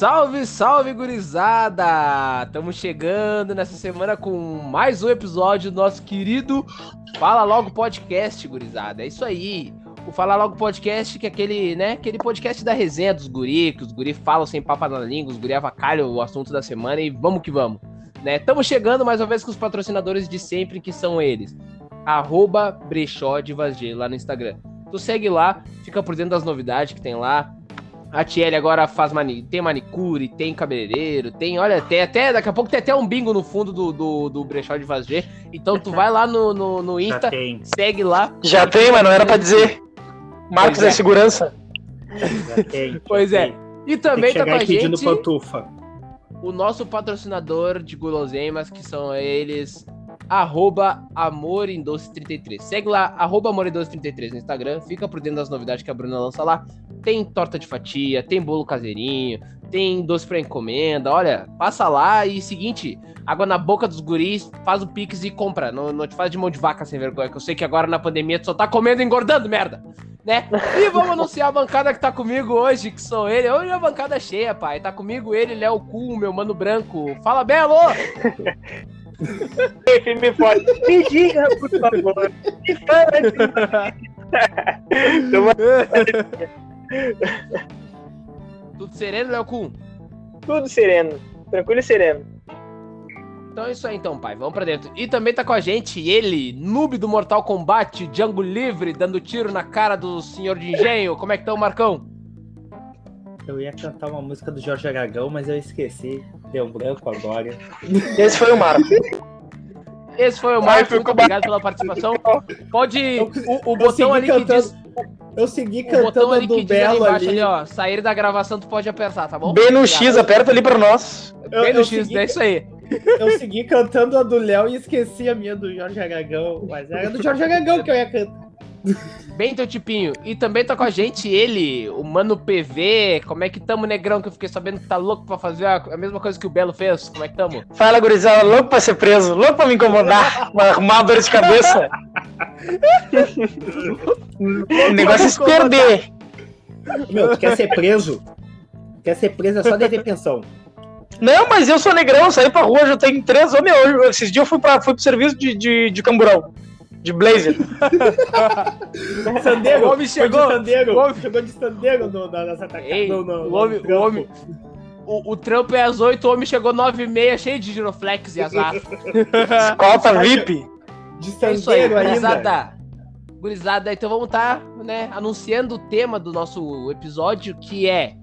Salve, salve, gurizada! Estamos chegando nessa semana com mais um episódio do nosso querido Fala Logo Podcast, gurizada. É isso aí. O Fala Logo Podcast, que é aquele, né, aquele podcast da resenha dos guri, que os guri falam sem papo na língua, os guri avacalham o assunto da semana e vamos que vamos. Né? Estamos chegando mais uma vez com os patrocinadores de sempre, que são eles. Arroba Brechó de Vazgê, lá no Instagram. Tu segue lá, fica por dentro das novidades que tem lá. A Tiele agora faz mani tem manicure, tem cabeleireiro, tem, olha, tem até, daqui a pouco tem até um bingo no fundo do, do, do brechó de Vazgê. Então tu vai lá no, no, no Insta, segue lá. Já tem, mas não era pra dizer. Marcos é. é segurança. Já tem, pois é. E também tá com a gente pantufa. o nosso patrocinador de guloseimas, que são eles arroba amorindoce33. Segue lá, arroba amorindoce33 no Instagram, fica por dentro das novidades que a Bruna lança lá. Tem torta de fatia, tem bolo caseirinho, tem doce pra encomenda. Olha, passa lá e seguinte, água na boca dos guris, faz o pix e compra. Não, não te faz de mão de vaca sem vergonha, que eu sei que agora na pandemia tu só tá comendo e engordando, merda. Né? E vamos anunciar a bancada que tá comigo hoje, que sou ele. Hoje é a bancada cheia, pai. Tá comigo ele, Léo Cu, meu mano branco. Fala, Belo! me forte. Me diga, por favor. Me fala. Tudo sereno, Léo Kuhn? Tudo sereno. Tranquilo e sereno. Então é isso aí, então, pai. Vamos pra dentro. E também tá com a gente ele, noob do Mortal Kombat, Django Livre, dando tiro na cara do Senhor de Engenho. Como é que tá o Marcão? Eu ia cantar uma música do Jorge Aragão, mas eu esqueci. Deu um branco agora. Esse foi o Marco. Esse foi o Marco. Muito obrigado pela participação. Pode. O, o botão ali cantando, que diz. Eu segui cantando a do Belo ali. ali. ó, sair da gravação tu pode apertar, tá bom? B no X, aperta ali pra nós. B no X, é isso aí. Eu segui cantando a do Léo e esqueci a minha do Jorge Aragão. Mas era do Jorge Aragão que eu ia cantar. Bem teu tipinho. E também tá com a gente ele, o Mano PV. Como é que tamo, negrão? Que eu fiquei sabendo que tá louco pra fazer a, mesma coisa que o Belo fez. Como é que tamo? Fala, gurizada. Louco pra ser preso. Louco pra me incomodar. pra arrumar dor de cabeça. o negócio é se perder. Meu, tu quer ser preso? Quer ser preso é só dever pensão. Não, mas eu sou negrão, saí pra rua, já tem três anos. Esses dias eu fui, pra, fui pro serviço de, de, de camburão de blazer. Sandego, o homem chegou. De Sandego, o homem chegou de Sandego no, na, nessa no, o homem, o homem. O, o trampo é às 8, o homem chegou 9 e meia, cheio de giroflex e azar. Escolta VIP. De Sandego é isso aí, gurizada. Gurizada, então vamos estar, tá, né, anunciando o tema do nosso episódio, que é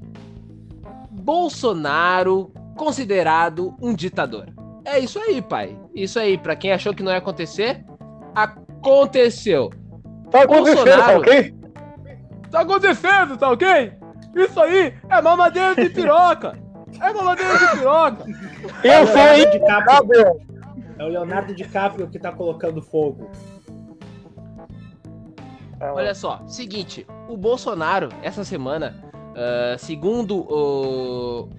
Bolsonaro considerado um ditador. É isso aí, pai. Isso aí, para quem achou que não ia acontecer, aconteceu. Tá acontecendo, tá Bolsonaro... tá ok? Tá acontecendo, tá ok? Isso aí é mamadeira de piroca. É mamadeira de piroca. Eu fui de DiCaprio. É o Leonardo DiCaprio que tá colocando fogo. Olha só, seguinte, o Bolsonaro, essa semana, uh, segundo uh,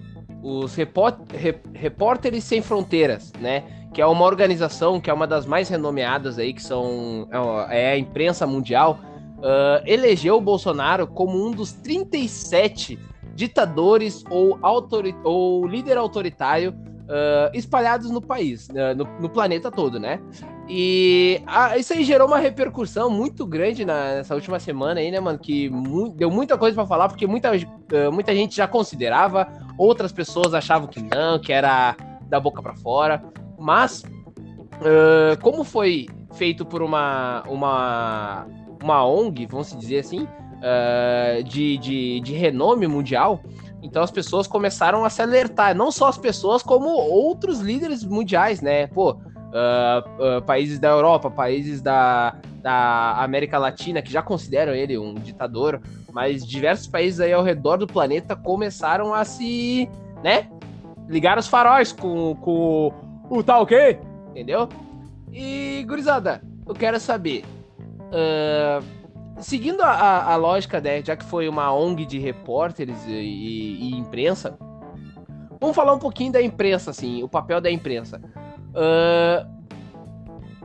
os repórteres sem fronteiras, né? Que é uma organização que é uma das mais renomeadas aí, que são é, é a imprensa mundial, uh, elegeu o Bolsonaro como um dos 37 ditadores ou, autori ou líder autoritário uh, espalhados no país, uh, no, no, planeta todo, né? E isso aí gerou uma repercussão muito grande na, nessa última semana aí, né, mano? Que mu deu muita coisa para falar, porque muita, muita gente já considerava, outras pessoas achavam que não, que era da boca para fora. Mas, uh, como foi feito por uma, uma, uma ONG, vamos dizer assim, uh, de, de, de renome mundial, então as pessoas começaram a se alertar, não só as pessoas, como outros líderes mundiais, né? Pô, uh, uh, países da Europa, países da, da América Latina, que já consideram ele um ditador, mas diversos países aí ao redor do planeta começaram a se, né? Ligar os faróis com, com o tá ok? Entendeu? E, gurizada, eu quero saber. Uh, seguindo a, a, lógica, né, já que foi uma ONG de repórteres e, e, imprensa, vamos falar um pouquinho da imprensa, assim, o papel da imprensa. Uh,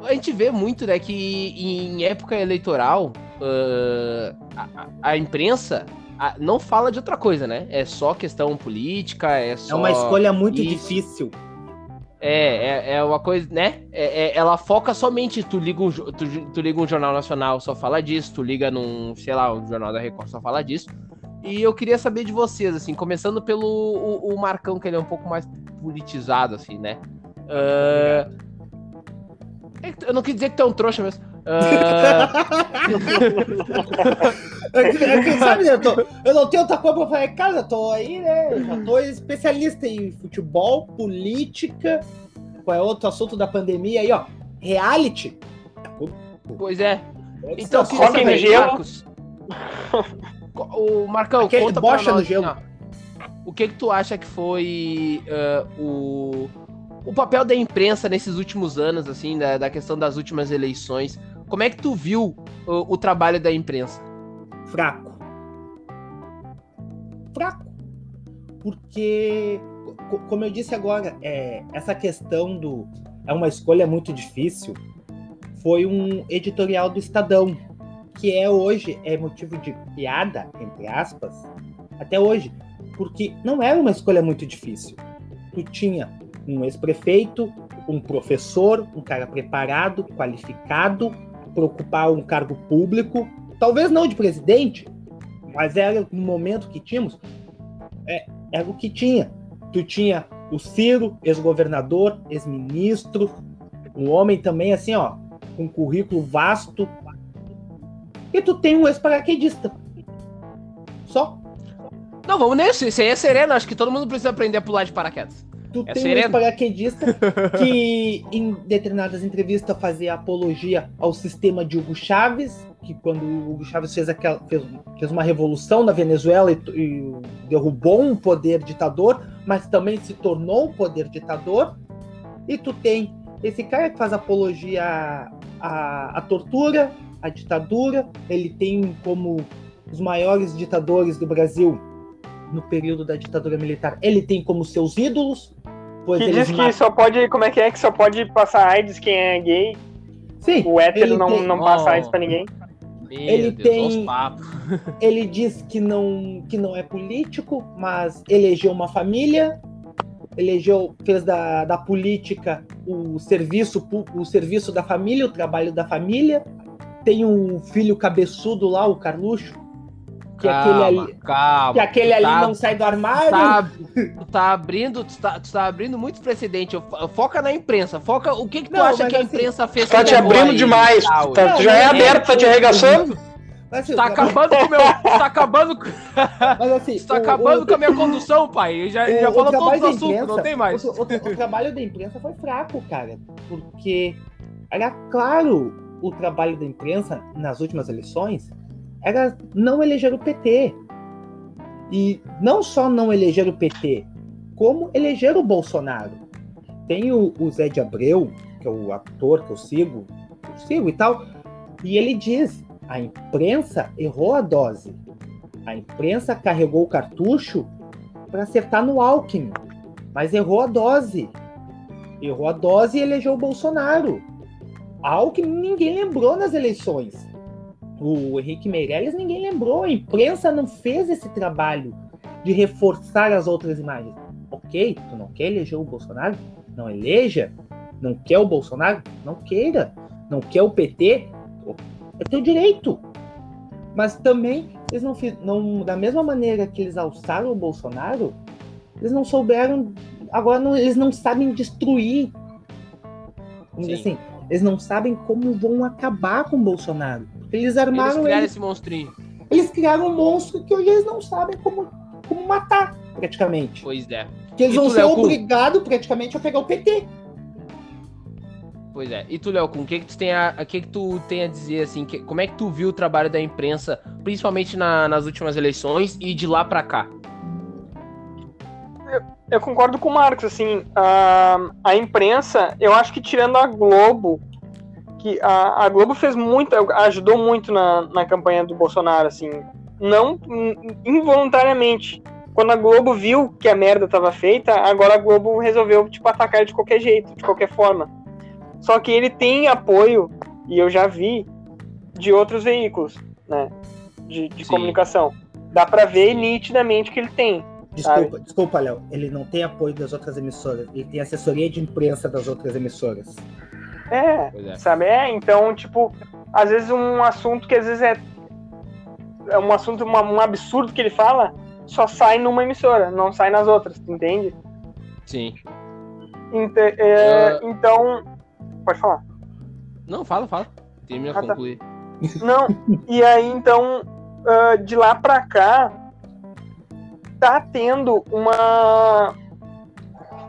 a gente vê muito, né, que em época eleitoral, uh, a, a, imprensa a- não fala de outra coisa, né? É só questão política, é só. É uma escolha muito isso. difícil. É, é, é uma coisa, né? É- é- ela foca somente, tu liga, um, tu, tu liga um jornal nacional, só fala disso, tu liga num, sei lá, o jornal da Record, só fala disso. E eu queria saber de vocês, assim, começando pelo o, o Marcão, que ele é um pouco mais politizado, assim, né? Tu- eu não quis dizer que tu é um trouxa mesmo. Ah, É que- é que, sabe, eu, tô- eu não tenho outra coisa pra falar, cara, eu tô aí, né? Já tô especialista em futebol, política. Qual é outro assunto da pandemia aí, ó? Reality. pois é. Então, eu queria Rock saber, no gelo. Marcos. O Marcão, Aquele conta bocha nós, no gelo. ó, o que que tu acha que foi ah, o, o papel da imprensa nesses últimos anos, assim, da, da questão das últimas eleições? Como é que tu viu o, o trabalho da imprensa? fraco. Fraco. Porque, co- como eu disse agora, é, essa questão do. É uma escolha muito difícil. Foi um editorial do Estadão, que é hoje é motivo de piada, entre aspas, até hoje. Porque não era uma escolha muito difícil. Tu tinha um ex-prefeito, um professor, um cara preparado, qualificado, para ocupar um cargo público, talvez não de presidente, mas era no momento que tínhamos, é, era o que tinha. Tu tinha o Ciro, ex-governador, ex-ministro, um homem também assim, ó, com currículo vasto. E tu tem um ex-paraquedista. Só. Não, vamos nesse. Isso aí é sereno. Acho que todo mundo precisa aprender a pular de paraquedas. Tu É tem um sereno. ex-paraquedista que em determinadas entrevistas fazia apologia ao sistema de Hugo Chávez, que quando o Hugo Chávez fez, aquela, fez, fez uma revolução na Venezuela e, e derrubou um poder ditador, mas também se tornou um poder ditador. E tu tem esse cara que faz apologia à, à tortura, à ditadura, ele tem como os maiores ditadores do Brasil no período da ditadura militar, ele tem como seus ídolos, pois Que diz que matam- só pode. Como é que é? Que só pode passar AIDS quem é gay. Sim, O hétero ele não, tem- não passa Oh. AIDS pra ninguém. Meu Ele Deus, tem- olha os papos. ele diz que não, que não é político, mas elegeu uma família, elegeu, fez da, da política o serviço, o serviço da família, o trabalho da família. Tem um filho cabeçudo lá, o Carluxo, que aquele Calma, ali, calma. que aquele ali Tá- não sai do armário. tá, tu tá abrindo, tu tá, tu tá abrindo muitos precedentes. Fo- Foca na imprensa. Foca o que que tu Não, acha que a assim, imprensa fez Tá te abrindo aí demais. tal? Tá, Não, tu já é não, aberto, tá te arregaçando? Mas, assim, Tu tá acabando com o meu. Tá acabando, com- mas, assim, tá o- acabando o- com a minha condução, pai. Já, o- já falou todos os assuntos, não tem mais. O, o- o trabalho da imprensa foi fraco, cara, porque era claro o trabalho da imprensa nas últimas eleições era não eleger o PT. E não só não eleger o PT, como eleger o Bolsonaro. Tem o, o Zé de Abreu, que é o ator que eu sigo, eu sigo e tal, e ele diz: a imprensa errou a dose. A imprensa carregou o cartucho para acertar no Alckmin, mas errou a dose. Errou a dose e elegeu o Bolsonaro. Alckmin ninguém lembrou nas eleições. O Henrique Meirelles ninguém lembrou. A imprensa não fez esse trabalho de reforçar as outras imagens. Ok, tu não quer eleger o Bolsonaro? Não eleja. Não quer o Bolsonaro? Não queira. Não quer o PT? É teu direito. Mas também, eles não, fiz- não da mesma maneira que eles alçaram o Bolsonaro, eles não souberam. Agora não- eles não sabem destruir. Vamos dizer Sim. assim, eles não sabem como vão acabar com o Bolsonaro. Eles Eles armaram criaram ele, esse monstrinho. eles criaram um monstro que hoje eles não sabem como, como matar, praticamente. Pois é. Que eles E vão tu, ser obrigados praticamente a pegar o PT. Pois é. E tu, Léo, com o que que tu tem a, a que que tu tem a dizer assim? que- como é que tu viu o trabalho da imprensa, principalmente na- nas últimas eleições e de lá pra cá? Eu concordo com o Marcos, assim, a, a imprensa, eu acho que tirando a Globo, que a, a Globo fez muito, ajudou muito na, na campanha do Bolsonaro, assim, não in- involuntariamente. Quando a Globo viu que a merda tava feita, agora a Globo resolveu, tipo, atacar ele de qualquer jeito, de qualquer forma. Só que ele tem apoio, e eu já vi, de outros veículos, né, de, de comunicação. Dá pra ver nitidamente que ele tem. Desculpa, desculpa, Léo. Ele não tem apoio das outras emissoras. Ele tem assessoria de imprensa das outras emissoras. É, é. sabe? É, então, tipo, às vezes um assunto que às vezes é, é um assunto, uma- um absurdo que ele fala, só sai numa emissora, não sai nas outras, entende? Sim. Ente- é, Ah. Então, pode falar. Não, fala, fala. Termina Ah, de tá. concluir. Não, e aí então, ah, de lá pra cá, tá tendo uma.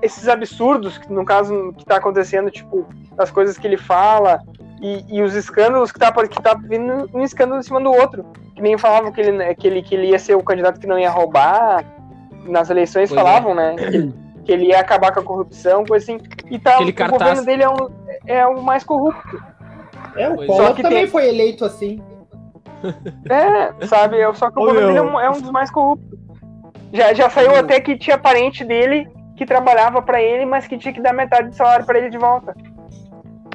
Esses absurdos, que no caso, que tá acontecendo, tipo, as coisas que ele fala e, e os escândalos que tá, que tá vindo um escândalo em cima do outro. Que nem falavam que ele, que ele, que ele ia ser o candidato que não ia roubar. Nas eleições Pois é. falavam, né? Que, ele- que ele ia acabar com a corrupção, coisa assim. E tá, Aquele o cartaz. governo dele é, um, é o mais corrupto. É, o Collor Só que também tem- foi eleito assim. É, sabe? Eu- Só que o Ô, governo meu. dele é um, é um dos mais corruptos. Já, já saiu Meu. até que tinha parente dele que trabalhava pra ele, mas que tinha que dar metade do salário pra ele de volta.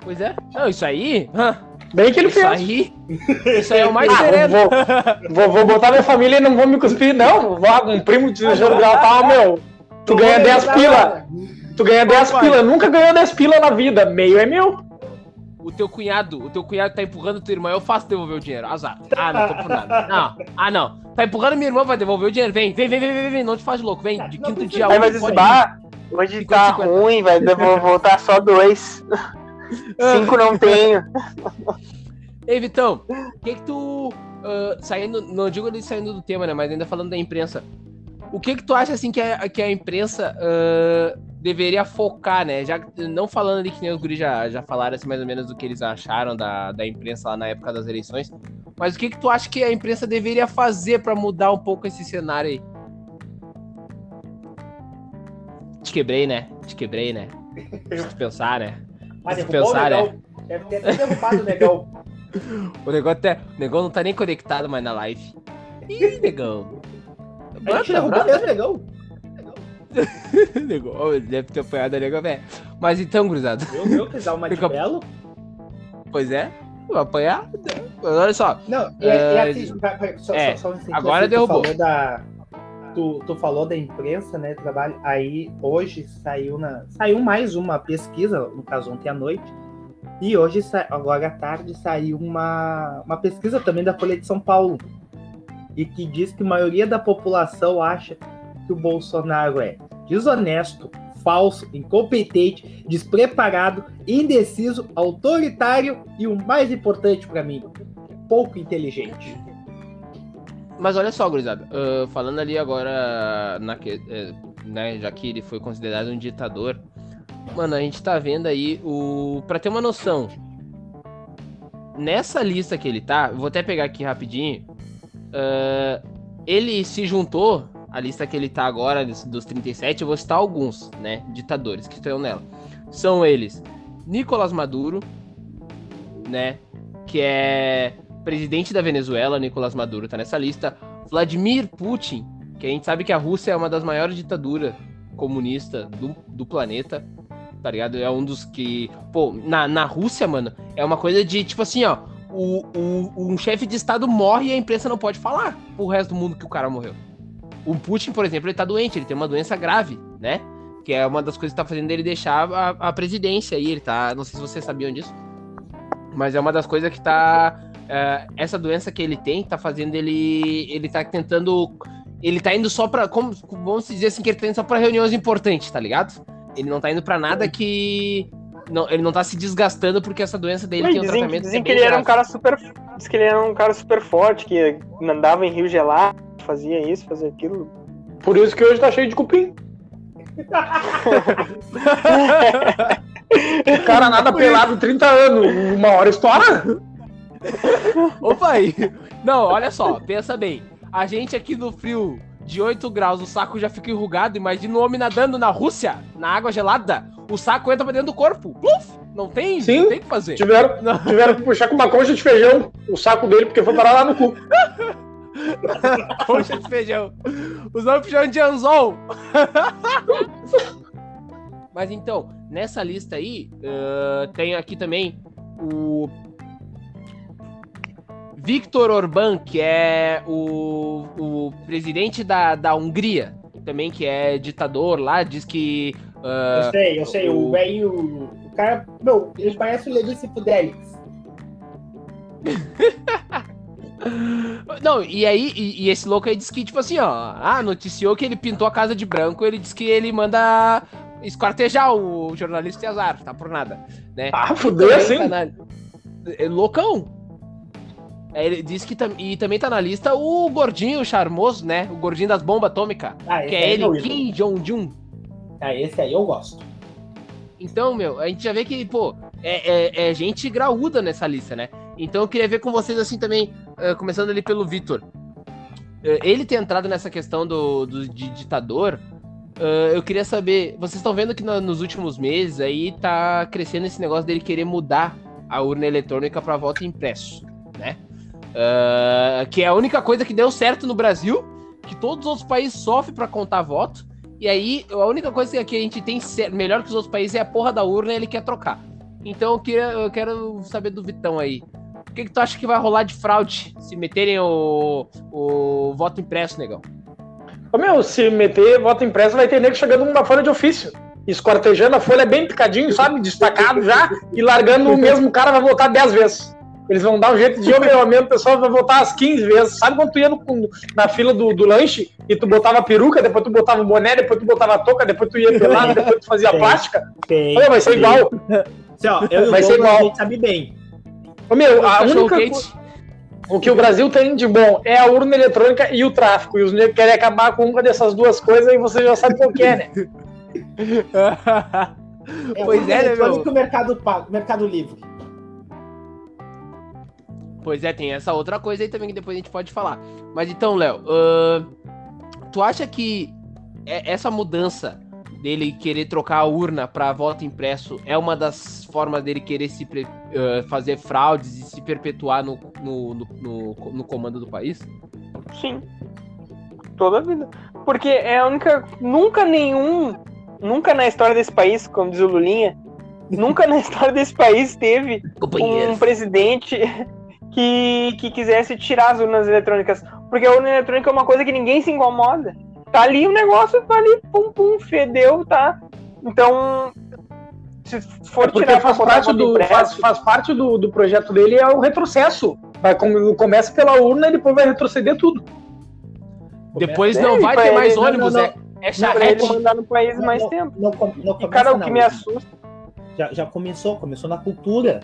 Pois é. Não, isso aí. Bem que ele isso fez. aí. Isso aí é o mais Ah, sereno. vou, vou, vou botar minha família e não vou me cuspir, não. Vou- Um primo de Grau tá, meu. Tu ganha 10 pila. Tu ganha 10 Vai. pila. Nunca ganhou 10 pila na vida. Meio é meu. O teu cunhado, o teu cunhado tá empurrando tua irmã, eu faço devolver o dinheiro. Azar. Ah, não tô por nada. Não. Ah, não. Tá empurrando minha irmã, vai devolver o dinheiro. Vem, vem, vem, vem, vem, vem. Não te faz louco. Vem, de Não quinto dia Aí vai bah, hoje 50, tá 50. ruim, vai vou voltar só dois. Cinco não tenho. Ei, Vitão, o que que tu. ah, saindo, não digo ele saindo do tema, né? Mas ainda falando da imprensa. O que que tu acha, assim, que a, que a imprensa ah, deveria focar, né? Já, não falando ali que nem os guris já, já falaram, assim, mais ou menos do que eles acharam da, da imprensa lá na época das eleições. Mas o que que tu acha que a imprensa deveria fazer pra mudar um pouco esse cenário aí? Te quebrei, né? Te quebrei, né? Eu pensar, né? Mas Se derrubou pensar, o negão. Deve ter até derrubado o negão. O negócio, até, o negão não tá nem conectado mais na live. Ih, negão. Gente derrubou mesmo o negão. negão. Oh, deve ter apanhado a negão, velho. Mas então, gurizada. Meu Deus, que dá uma de belo. Pois é. Vou apanhar. Olha só. Não, e, é, É, assim, pra- pra- só, é, só, só um instantinho, agora assim, derrubou. Da, tu, tu falou da imprensa, né, trabalho. Aí, hoje saiu, na, saiu mais uma pesquisa, no caso ontem à noite, e hoje, agora à tarde, saiu uma, uma pesquisa também da Folha de São Paulo, e que diz que a maioria da população acha que o Bolsonaro é desonesto, falso, incompetente, despreparado, indeciso, autoritário e o mais importante pra mim, pouco inteligente. Mas olha só, gurizada. ah, falando ali agora, na, que- eh, né, já que ele foi considerado um ditador. Mano, a gente tá vendo aí o. Pra ter uma noção. Nessa lista que ele tá, vou até pegar aqui rapidinho. ah, ele se juntou, a lista que ele tá agora, dos 37, eu vou citar alguns, né? Ditadores que estão nela. São eles: Nicolás Maduro, né? Que é presidente da Venezuela, Nicolás Maduro, tá nessa lista. Vladimir Putin, que a gente sabe que a Rússia é uma das maiores ditaduras comunistas do, do planeta, tá ligado? É um dos que. Pô, na, na Rússia, mano, é uma coisa de tipo assim, ó. O, o, um chefe de estado morre e a imprensa não pode falar pro resto do mundo que o cara morreu. O Putin, por exemplo, ele tá doente, ele tem uma doença grave, né? Que é uma das coisas que tá fazendo ele deixar a, a presidência aí. Ele tá. Não sei se vocês sabiam disso. Mas é uma das coisas que tá. É, essa doença que ele tem tá fazendo ele. Ele tá tentando. Ele tá indo só pra. Como, vamos dizer assim, que ele tá indo só pra reuniões importantes, tá ligado? Ele não tá indo pra nada que. Não, ele não tá se desgastando porque essa doença dele Mas tem um dizem tratamento dizem que ele era um cara super. Diz que ele era um cara super forte, que andava em rio gelado, fazia isso, fazia aquilo. Por isso que hoje tá cheio de cupim. O cara nada pelado 30 anos, uma hora estoura. Ô pai! Não, olha só, pensa bem. A gente aqui no frio de 8 graus, o saco já fica enrugado. Imagina um homem nadando na Rússia, na água gelada. O saco entra pra dentro do corpo. Pluf! Não tem, Sim. não tem o que fazer. Tiveram, Não. tiveram que puxar com uma concha de feijão o saco dele, porque foi parar lá no cu. Coxa de feijão. Usando feijão de anzol. Mas então, nessa lista aí, ah, tem aqui também o Viktor Orbán, que é o, o presidente da, da Hungria, também que é ditador lá, diz que. Uh, eu sei, eu sei, o velho. O, cara. Meu, ele parece o Levi Fidelix. Não, e aí, e, e, esse louco aí disse que, tipo assim, ó, ah, noticiou que ele pintou a casa de branco, ele disse que ele manda esquartejar o jornalista e azar, tá por nada, né? Ah, fudeu assim? Tá na... É loucão. É, ele disse que tam... e também tá na lista o gordinho charmoso, né? O gordinho das bombas atômicas. Ah, que é ele, é Kim Jong-un. Ah, esse aí eu gosto. Então, meu, a gente já vê que, pô, é, é, é gente graúda nessa lista, né? Então eu queria ver com vocês assim também, uh, começando ali pelo Vitor. Uh, ele ter entrado nessa questão do, do de ditador, uh, eu queria saber, vocês estão vendo que no, nos últimos meses aí tá crescendo esse negócio dele querer mudar a urna eletrônica para voto impresso, né? Que é a única coisa que deu certo no Brasil, que todos os outros países sofrem para contar voto. E aí, a única coisa que a gente tem melhor que os outros países é a porra da urna e ele quer trocar. Então eu, queria, eu quero saber do Vitão aí. O que, que tu acha que vai rolar de fraude se meterem o, o voto impresso, negão? Ô meu, se meter voto impresso, vai ter nego chegando numa folha de ofício. Escortejando a folha bem picadinho, sabe? Destacado já, e largando o mesmo cara vai votar 10 vezes. Eles vão dar um jeito de, meu amigo, o pessoal vai votar as 15 vezes. Sabe quando tu ia no, na fila do, do lanche e tu botava peruca, depois tu botava boné, depois tu botava touca, depois tu ia pelado, depois tu fazia plástica? Sim, Olha, vai ser igual. Assim, ó, eu vai ser igual. A gente sabe bem. Ô, meu, a única o que o Brasil tem de bom é a urna eletrônica e o tráfico. E os negros querem acabar com uma dessas duas coisas e você já sabe qual que é, né? é, pois é, né, meu? o mercado, mercado livre. Pois é, tem essa outra coisa aí também que depois a gente pode falar. Mas então, Léo, uh, tu acha que essa mudança dele querer trocar a urna para voto impresso é uma das formas dele querer se uh, fazer fraudes e se perpetuar no, no, no, no, comando do país? Sim. Toda a vida. Porque é a única. Nunca nenhum. Nunca na história desse país, como diz o Lulinha, nunca na história desse país teve um presidente que, que quisesse tirar as urnas eletrônicas. Porque a urna eletrônica é uma coisa que ninguém se incomoda. Tá ali o negócio, tá ali, pum, pum, fedeu, tá? Então, se for é tirar faz parte, do, faz, faz, parte do, do projeto dele é o retrocesso. Vai, começa pela urna e depois vai retroceder tudo. Depois não é, vai ter mais ele, ônibus, não, não, é, é charrete. Mandar no país não, mais tempo. Não, não, e, cara, o que me assusta... Já, já começou, começou na cultura.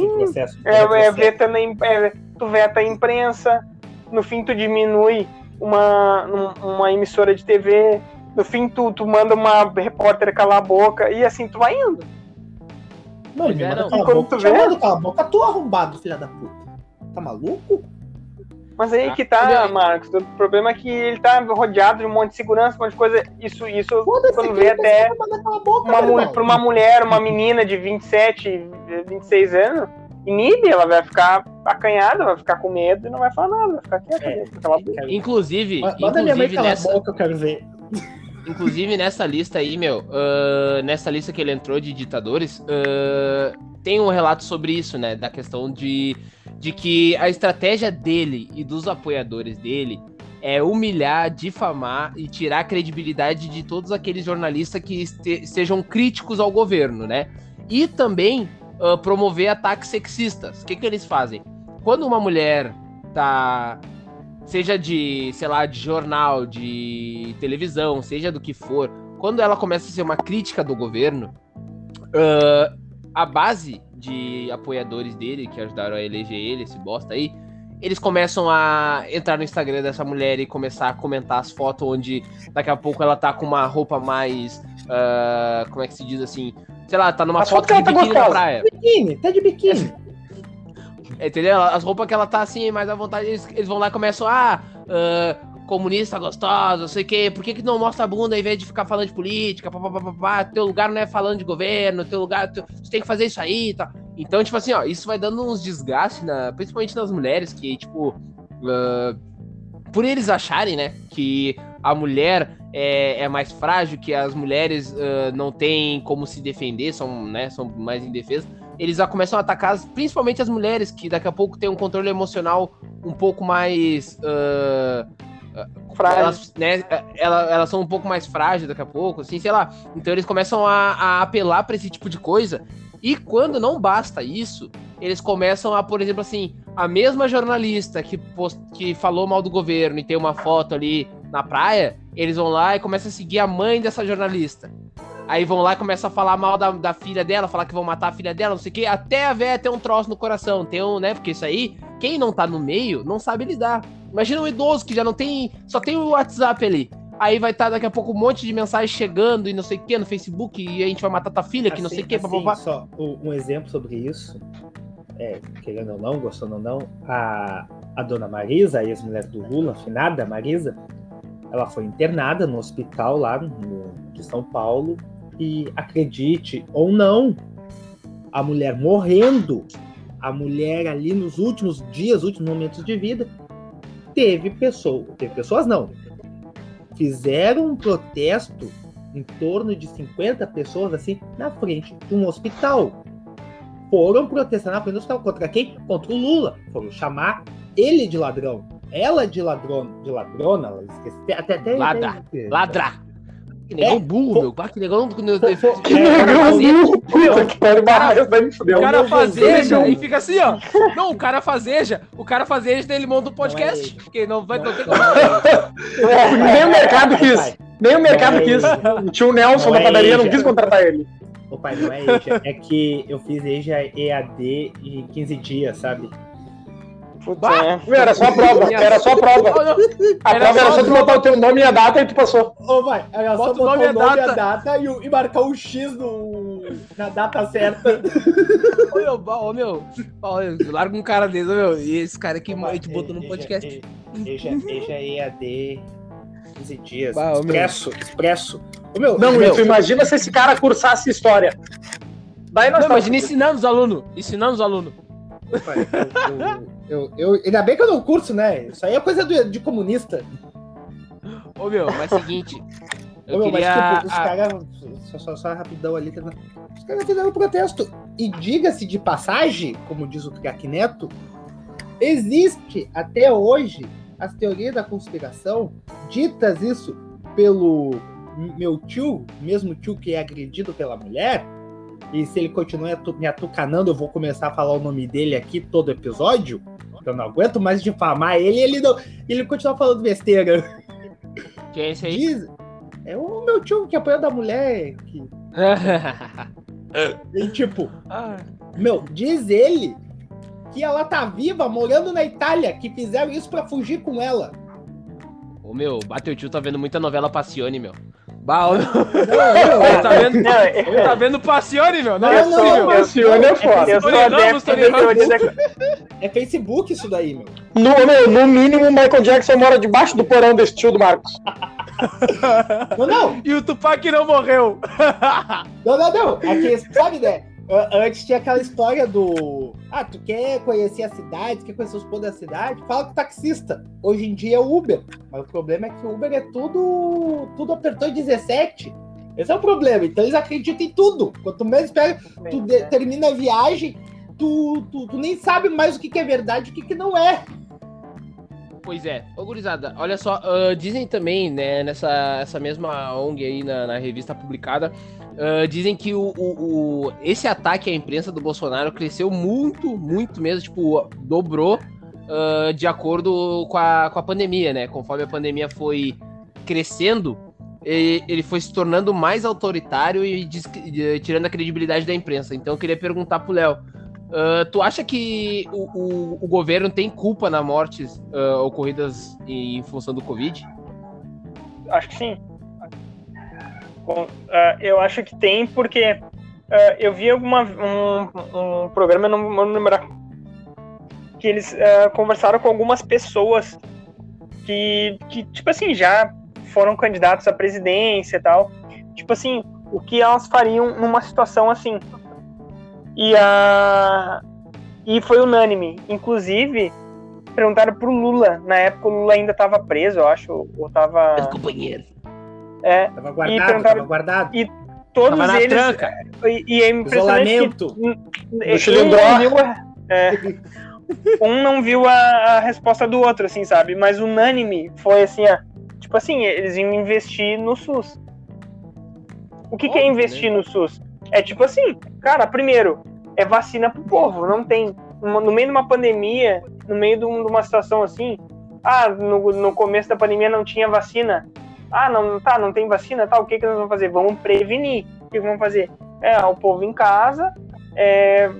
Sim, processo, é, é, ver também, é, tu veta a imprensa, no fim tu diminui uma, uma emissora de TV, no fim tu, tu manda uma repórter calar a boca e assim tu vai indo. Não, ele manda calar a boca, tu vê... calar a boca, tu arrombado, filha da puta. Tá maluco? Mas aí que tá, Marcos. O problema é que ele tá rodeado de um monte de segurança, um monte de coisa. Isso, isso quando vê até boca, uma, pra uma mulher, uma menina de 27, 26 anos, inibe, ela vai ficar acanhada, vai ficar com medo e não vai falar nada, vai ficar quieta. É, inclusive, Manda inclusive nessa... boca, eu quero ver. Inclusive nessa lista aí, meu, uh, nessa lista que ele entrou de ditadores, uh, tem um relato sobre isso, né? Da questão de, de que a estratégia dele e dos apoiadores dele é humilhar, difamar e tirar a credibilidade de todos aqueles jornalistas que sejam críticos ao governo, né? E também uh, promover ataques sexistas. O que, que eles fazem? Quando uma mulher tá. Seja de, sei lá, de jornal, de televisão, seja do que for, quando ela começa a ser uma crítica do governo, uh, a base de apoiadores dele, que ajudaram a eleger ele, esse bosta aí, eles começam a entrar no Instagram dessa mulher e começar a comentar as fotos onde daqui a pouco ela tá com uma roupa mais. Uh, como é que se diz assim? Sei lá, tá numa As foto de tá biquíni na praia. Biquíni, tá de biquíni. Entendeu? As roupas que ela tá assim, mais à vontade, eles, eles vão lá e começam, ah, uh, comunista gostosa, não sei o quê, por que, que não mostra a bunda ao invés de ficar falando de política, papapá, teu lugar não é falando de governo, teu lugar, você tem que fazer isso aí, tá? Então, tipo assim, ó, isso vai dando uns desgastes, na, principalmente nas mulheres, que, tipo, uh, por eles acharem, né, que a mulher é, é mais frágil, que as mulheres uh, não têm como se defender, são, né, são mais indefesas. Eles já começam a atacar principalmente as mulheres, que daqui a pouco tem um controle emocional um pouco mais. Frágil. elas, né, ela- elas são um pouco mais frágeis daqui a pouco, assim, sei lá. Então eles começam a, a apelar pra esse tipo de coisa. E quando não basta isso, eles começam a, por exemplo, assim, a mesma jornalista que, post- que falou mal do governo e tem uma foto ali na praia, eles vão lá e começam a seguir a mãe dessa jornalista. Aí vão lá e começam a falar mal da, da filha dela, falar que vão matar a filha dela, não sei o quê. Até a véia ter um troço no coração, tem um, né? Porque isso aí, quem não tá no meio, não sabe lidar. Imagina um idoso que já não tem. Só tem o WhatsApp ali. Aí vai estar daqui a pouco um monte de mensagem chegando e não sei o que no Facebook, e a gente vai matar tua filha, que não sei o que, assim, papapá. só um exemplo sobre isso, é, querendo ou não, gostando ou não, a, a dona Marisa, a ex-mulher do Lula, finada Marisa, ela foi internada no hospital lá no, de São Paulo e acredite ou não, a mulher morrendo, a mulher ali nos últimos dias, últimos momentos de vida, teve pessoas, teve pessoas não, fizeram um protesto em torno de 50 pessoas assim na frente de um hospital. Foram protestar na frente do hospital contra quem? Contra o Lula. Foram chamar ele de ladrão. Ela de ladrona, de ladrona, ela esqueci, até até Ladra, Ladrar. Que negão É, burro, meu. Ah, Que negão. Que é, negão fazer- burro, puta que pariu, barra, essa daí me fudeu. O cara fazeja e fica assim, ó. Não, o cara fazeja. O cara fazeja, daí ele monta um podcast. ele. porque não vai. Não tem Não é- É, Nem o mercado quis. Nem o mercado Não é quis. O tio Nelson Não da é padaria não quis contratar ele. Ô pai, não é EJA, é que eu fiz EJA EAD em 15 dias, sabe? Putz, Bah! é. Era só a prova. Era só a prova. A Era prova era só tu botar o teu nome e a data e tu passou. Ô, vai, era Bota só o botar nome e a o nome e a data. data e, o- e marcar o X no, na data certa. Ô, meu, ó, meu, ó, eu largo um cara desse, meu. E esse cara aqui a gente botou no podcast. EJA, EJA EAD 15 dias. Bah, ô, meu. expresso, expresso. Ô, meu, Não, meu, tu imagina se esse cara cursasse história. Daí nós Não, tá imagina ensinando os alunos. Ensinando os alunos. pai, eu, eu, eu- ainda bem que eu não curso, né? Isso aí é coisa do- de comunista. Ô, meu, mas é seguinte. Eu Ô, meu, queria. Mas, tipo, os caras. Só, só, só rapidão ali. tá- Os caras fizeram um protesto. E diga-se de passagem, como diz o Crack Neto, existe até hoje as teorias da conspiração, ditas isso pelo meu tio, mesmo tio que é agredido pela mulher. E se ele continuar me atucanando, eu vou começar a falar o nome dele aqui todo episódio. Eu não aguento mais difamar ele, ele não, ele continua falando besteira. Que é esse aí? Diz, é o meu tio que apanhou da mulher. Que, e, tipo, Ah, meu, diz ele que ela tá viva morando na Itália, que fizeram isso pra fugir com ela. Ô, meu, bateu tio tá vendo muita novela Passione, meu. Bah, Não, ele tá vendo, Não, eu- tá vendo Passione, meu? Não, Não, é não, possível. não, sou é foda. eu sou adepto Ramos. teoria da- é Facebook isso daí, meu. No, meu, no mínimo, o Michael Jackson mora debaixo do porão desse tio do Marcos. Não, não, E o Tupac não morreu. não, não, não. É que, sabe, né? Antes tinha aquela história do. Ah, tu quer conhecer a cidade, quer conhecer os pontos da cidade? Fala com o taxista. Hoje em dia é Uber. Mas o problema é que o Uber é tudo. Tudo apertou em 17. Esse é o problema. Então eles acreditam em tudo. Quanto menos pega, tu de- termina a viagem, tu, tu, tu nem sabe mais o que, que é verdade e o que, que não é. Pois é. Ô, gurizada, olha só, ah, dizem também, né, nessa essa mesma ONG aí na, na revista publicada, ah, dizem que o, o- o- esse ataque à imprensa do Bolsonaro cresceu muito, muito mesmo, tipo, dobrou ah, de acordo com a, com a pandemia, né? Conforme a pandemia foi crescendo, ele foi se tornando mais autoritário e tirando a credibilidade da imprensa. Então eu queria perguntar pro Léo, ah, tu acha que o, o- o governo tem culpa nas mortes ah, ocorridas em função do Covid? Acho que sim. Bom, ah, eu acho que tem, porque eu vi alguma, um, um programa, não vou lembrar, que eles conversaram com algumas pessoas que, que, tipo assim, já foram candidatos à presidência e tal. Tipo assim, o que elas fariam numa situação assim. E, a, e foi unânime. Inclusive, perguntaram pro Lula. Na época o Lula ainda estava preso, eu acho, ou tava. companheiro. É, Tava E guardado, perguntaram- tava guardado. todos Tava na eles. tranca. E, e é impressionante Isolamento. um é, um não viu a, a resposta do outro, assim, sabe? Mas unânime foi assim, ó, tipo assim, eles iam investir no SUS. O que, que é investir no SUS? É tipo assim, cara, primeiro, é vacina pro povo, não tem. No meio de uma pandemia, no meio de um- uma situação assim, ah, no, no começo da pandemia não tinha vacina. Ah, não, tá, não tem vacina, tá, o que, que nós vamos fazer? Vamos prevenir. O que, vamos fazer? É, o povo em casa, é,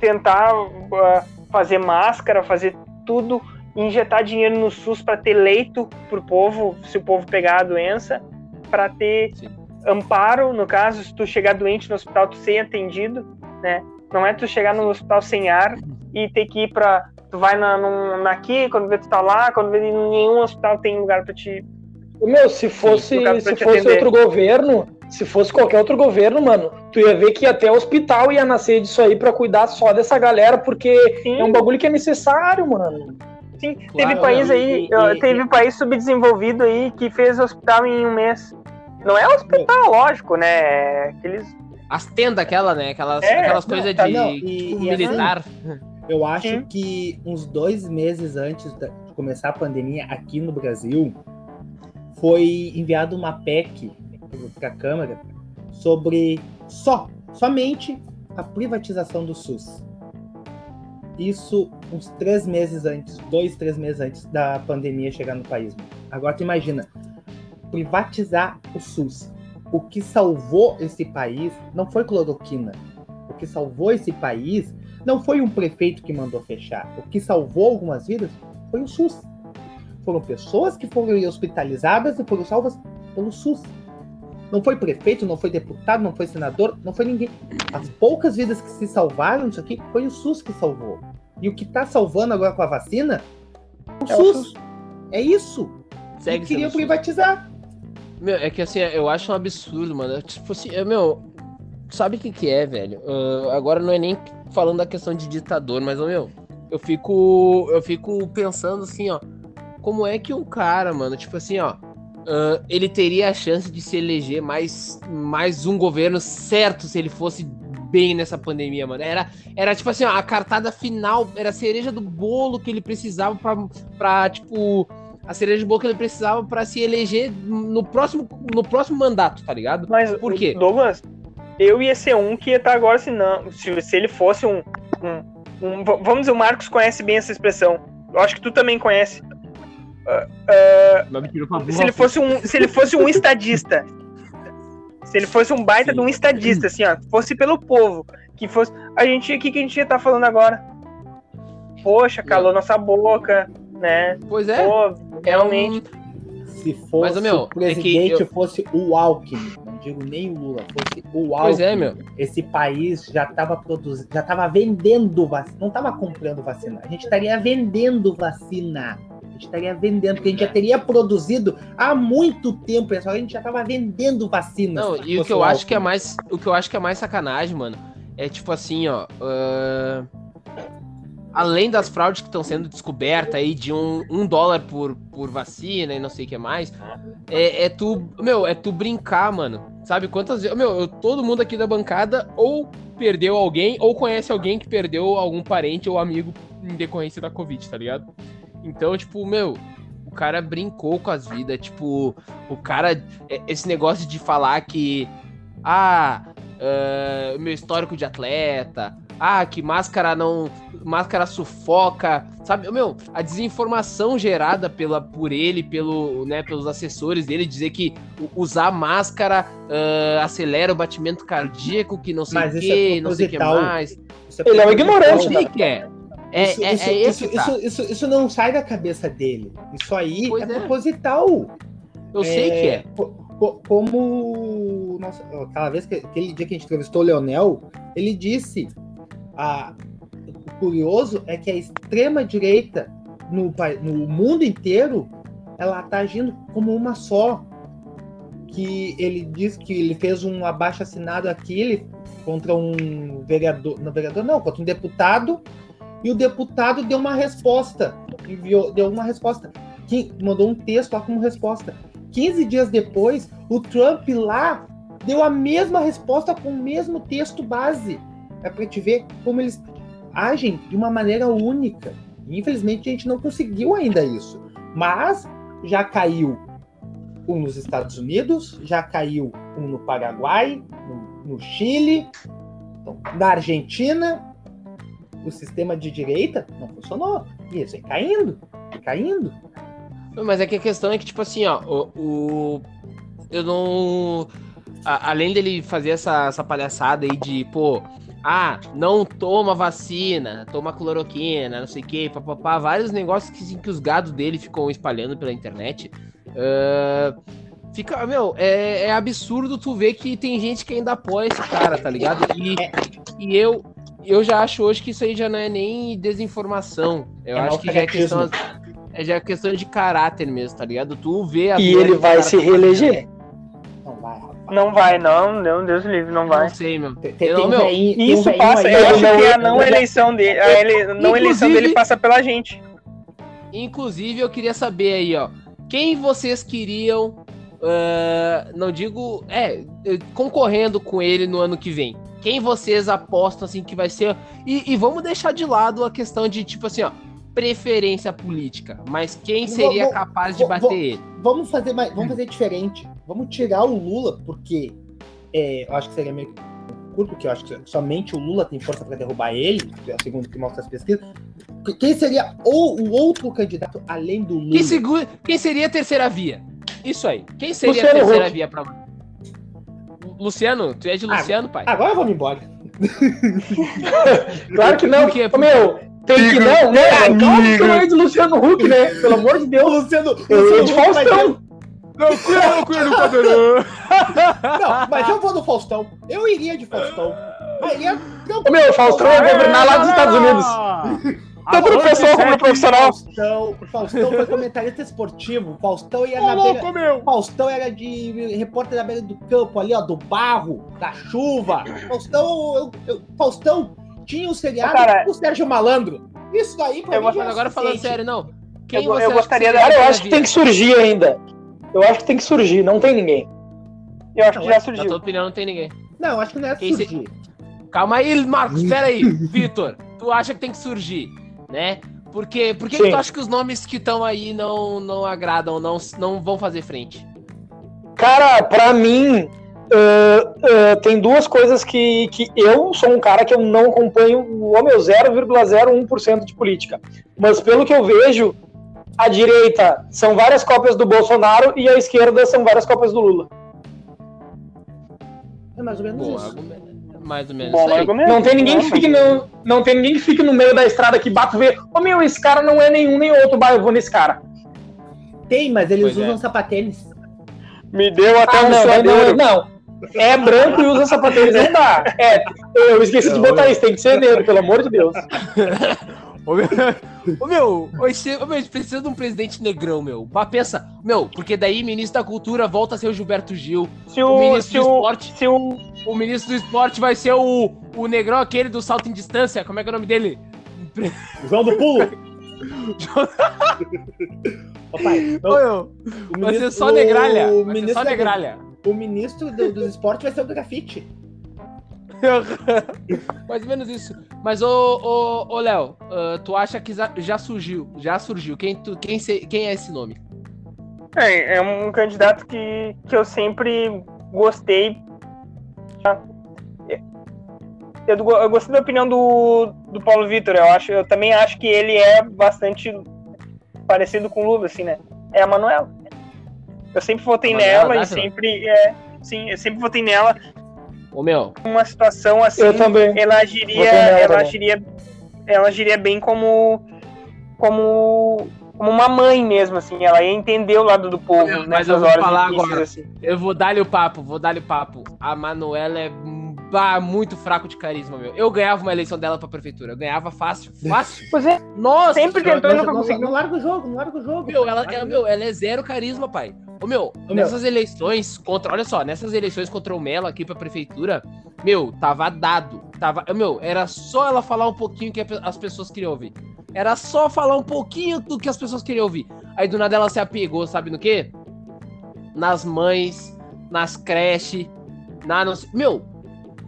tentar ah, fazer máscara, fazer tudo, injetar dinheiro no SUS para ter leito pro povo, se o povo pegar a doença, para ter Sim. Amparo, no caso, se tu chegar doente no hospital, tu ser atendido, né? Não é tu chegar no hospital sem ar e ter que ir pra. Tu vai na, num, naqui, quando vê tu tá lá, quando vê nenhum hospital tem lugar pra te. Meu, se fosse, se fosse atender. outro governo, se fosse qualquer outro governo, mano, tu ia ver que até o hospital ia nascer disso aí pra cuidar só dessa galera, porque Sim, é um bagulho que é necessário, mano. sim. Claro, teve país aí, e- ó, e- teve país subdesenvolvido aí que fez hospital em um mês. Não é hospital, lógico, né? É Aqueles. As tendas, aquela, né? Aquelas, É, aquelas não, coisas tá, de não, e- assim, militar. Eu acho Sim. que uns dois meses antes de começar a pandemia aqui no Brasil, foi enviada uma PEC para a Câmara sobre só, somente a privatização do SUS. Isso uns três meses antes, dois, três meses antes da pandemia chegar no país. Agora tu imagina, privatizar o SUS. O que salvou esse país não foi cloroquina. O que salvou esse país não foi um prefeito que mandou fechar. O que salvou algumas vidas foi o SUS. Foram pessoas que foram hospitalizadas e foram salvas pelo SUS. Não foi prefeito, não foi deputado, não foi senador, não foi ninguém. As poucas vidas que se salvaram disso aqui foi o SUS que salvou. E o que está salvando agora com a vacina o É o SUS. É isso. Segue e queriam SUS. privatizar. Meu, é que assim, eu acho um absurdo, mano. É Tipo assim, é, meu, sabe o que que é, velho? Ah, agora não é nem falando da questão de ditador, mas, meu, eu fico, eu fico pensando assim, ó, como é que um cara, mano, tipo assim, ó, ah, ele teria a chance de se eleger mais, mais um governo certo se ele fosse bem nessa pandemia, mano. Era, era tipo assim, ó, a cartada final, era a cereja do bolo que ele precisava pra, pra tipo, a cereja de que ele precisava pra se eleger no próximo, no próximo mandato, tá ligado? Mas, Por quê? Douglas, eu ia ser um que ia estar agora se não. Se, se ele fosse um, um, um- Vamos dizer, o Marcos conhece bem essa expressão. Eu acho que tu também conhece. Tirou pra Se ele fosse um, se ele fosse um estadista. Se ele fosse um baita de um Sim. estadista, assim, ó, fosse pelo povo, que fosse. A gente, o que, que a gente ia estar falando agora? Poxa, calou nossa boca, né? Pois é. Pô, realmente. Se fosse Mas, meu, o é que presidente eu- fosse o Alckmin, não digo nem o Lula, fosse o Alckmin, Pois é, meu. esse país já estava produzindo, já estava vendendo vacina, não estava comprando vacina, a gente estaria vendendo vacina. A gente estaria vendendo, porque a gente já teria produzido há muito tempo, pessoal, a gente já estava vendendo vacina. Não, e o que eu acho que é mais. O que eu acho que é mais sacanagem, mano, é tipo assim, ó. ah, além das fraudes que estão sendo descobertas aí de um, um dólar por, por vacina e não sei o que mais, é, é tu. Meu, é tu brincar, mano. Sabe quantas vezes. Meu, eu- todo mundo aqui da bancada ou perdeu alguém ou conhece alguém que perdeu algum parente ou amigo em decorrência da Covid, tá ligado? Então, tipo, meu, o cara brincou com as vidas, tipo, o cara. é- Esse negócio de falar que. Ah, ah, meu histórico de atleta. Ah, que máscara não. Máscara sufoca. Sabe, meu, a desinformação gerada pela, por ele, pelo, né, pelos assessores dele, dizer que usar máscara ah, acelera o batimento cardíaco, que não sei o isso é que, não sei o que mais. Isso Ele é um ignorante, sei que é. É, isso, é, isso, é isso, que tá. isso, isso- isso não sai da cabeça dele. Isso aí Pois é, é. proposital. Eu sei que é. co- co- Como nossa, aquela vez que aquele dia que a gente entrevistou o Leonel, ele disse: ah, o curioso é que a extrema direita no, no mundo inteiro ela está agindo como uma só. Que ele diz que ele fez um abaixo assinado aqui ele- contra um vereador, não vereador não, contra um deputado e o deputado deu uma resposta, enviou, deu uma resposta, que mandou um texto lá como resposta. 15 dias depois, o Trump lá deu a mesma resposta com o mesmo texto base. É pra te ver como eles agem de uma maneira única. Infelizmente a gente não conseguiu ainda isso. Mas já caiu um nos Estados Unidos, já caiu um no Paraguai, no, no Chile, então, na Argentina. O sistema de direita não funcionou. E isso vai caindo, vai caindo. Mas é que a questão é que, tipo assim, ó, o. o- eu não. a- além dele fazer essa, essa palhaçada aí de, pô, ah, não toma vacina, toma cloroquina, não sei o que, papapá, vários negócios que, assim, que os gados dele ficam espalhando pela internet. ah, fica, meu, é, é absurdo tu ver que tem gente que ainda apoia esse cara, tá ligado? E, e eu. Eu já acho hoje que isso aí já não é nem desinformação. Eu É acho que já é questão. É já questão de caráter mesmo, tá ligado? Tu vê a E ele vai se reeleger. Não vai, não, não, Deus livre, não vai. Não sei, meu. Tem, um meu, Isso passa, aí, eu acho que a Não- não eleição dele, a ele, não eleição Inclusive- dele passa pela gente. Inclusive, eu queria saber aí, ó. Quem vocês queriam. ah, não digo. É, concorrendo com ele no ano que vem. Quem vocês apostam assim que vai ser. E, e vamos deixar de lado a questão de, tipo assim, ó. Preferência política. Mas quem Vou- seria vou- capaz de vou- bater vou- ele? Vamos fazer mais, vamos fazer diferente. Vamos tirar o Lula, porque é, eu acho que seria meio curto, porque eu acho que somente o Lula tem força para derrubar ele, é o segundo que mostra as pesquisas. Quem seria o, o outro candidato além do Lula? Quem, segura, quem seria a terceira via? Isso aí. Quem seria Luciano a terceira Huck. via pra. Luciano? Tu é de Ah, Luciano, pai? Agora vamos embora. Claro que não. Por quê? Ô, meu, tem que não, né? Calma que eu não é de Luciano Huck, né? Pelo amor de O Deus. Luciano, Eu ia de Faustão. Não, cuida, não, Não, mas eu vou no Faustão. Eu iria de Faustão. Eu iria Ô, meu, o Faustão ia governar lá dos Estados Unidos. Tanto no pessoal como no profissional. Faustão, Faustão foi comentarista esportivo. Faustão ia na beira, meu. Faustão era de repórter da beira do campo ali, ó, do barro, da chuva. Faustão, eu- eu- Faustão tinha o seriado Cara, do Sérgio Malandro. Isso daí pra eu mim vou- já é agora falando sério, não. Quem Eu- você eu gostaria da- Cara, eu acho que tem que surgir ainda. Eu acho que tem que surgir, não tem ninguém. Eu acho que Não, já Na surgiu. tua opinião, não tem ninguém. Não, acho que não é Quem se- surgir. Calma aí, Marcos, pera aí. Vitor, tu acha que tem que surgir, né? Porque, por que, que tu acha que os nomes que estão aí não, não agradam, não, não vão fazer frente? Cara, pra mim, ah, ah, tem duas coisas que, que eu sou um cara que eu não acompanho o meu 0,01% de política. Mas pelo que eu vejo, a direita são várias cópias do Bolsonaro e a esquerda são várias cópias do Lula. É mais ou menos Bom, isso. mais ou menos Bom argumento. Não tem ninguém que fique no, não tem ninguém que fique no meio da estrada que bate e vê, ô meu, esse cara não é nenhum nem outro, bah, eu vou nesse cara. Tem, mas eles Pois é. usam sapatênis. Me deu até Ah, um não, não, suadeiro. não. É branco e usa sapatênis, não dá. É, eu esqueci de botar isso, tem que ser negro, pelo amor de Deus. Ô meu, ô, meu, esse- ô, meu, a gente precisa de um presidente negrão, meu. Bah, pensa, meu, porque daí ministro da cultura volta a ser o Gilberto Gil. Se O o, ministro se do esporte. se o, O ministro do esporte vai ser o, o negrão aquele do salto em distância. Como é que é o nome dele? João do Pulo. Ô, pai, Ô, meu, o vai ser só negralha. O Vai ser ministro, só negralha. o ministro do, dos esportes vai ser o grafite. Mais ou menos isso. Mas, ô, ô, ô Léo, ah, tu acha que já, surgiu? Já surgiu. Quem, tu, quem, se- quem é esse nome? é, é um candidato que, que eu sempre gostei. Eu, go- eu gostei da opinião do, do Paulo Vitor. Eu, acho, eu também acho que ele é bastante parecido com o Lula, assim, né? É a Manuela. Eu sempre votei Manuela nela e sempre. É, sim, eu sempre votei nela. Ô, meu, Uma situação assim. Eu também. ela agiria, ela agiria, ela agiria bem como, como, como uma mãe mesmo, assim. Ela ia entender o lado do povo Mas nessas eu vou horas falar agora. assim. eu vou dar-lhe o papo, vou dar-lhe o papo. A Manuela é bah, muito fraco de carisma, meu. Eu ganhava uma eleição dela pra prefeitura. Eu ganhava fácil, fácil. Pois é, Nossa! Sempre e Não, nunca não, conseguiu. não larga o jogo, não larga o jogo. Meu, ela, ela- meu, ela é zero carisma, pai. Ô, meu, meu. nessas eleições contra. Olha só, nessas eleições contra o Melo aqui pra prefeitura, meu, tava dado. Tava, meu, era só ela falar um pouquinho que as pessoas queriam ouvir. Era só falar um pouquinho do que as pessoas queriam ouvir. Aí do nada ela se apegou, sabe no quê? Nas mães, nas creches, Na, não, meu,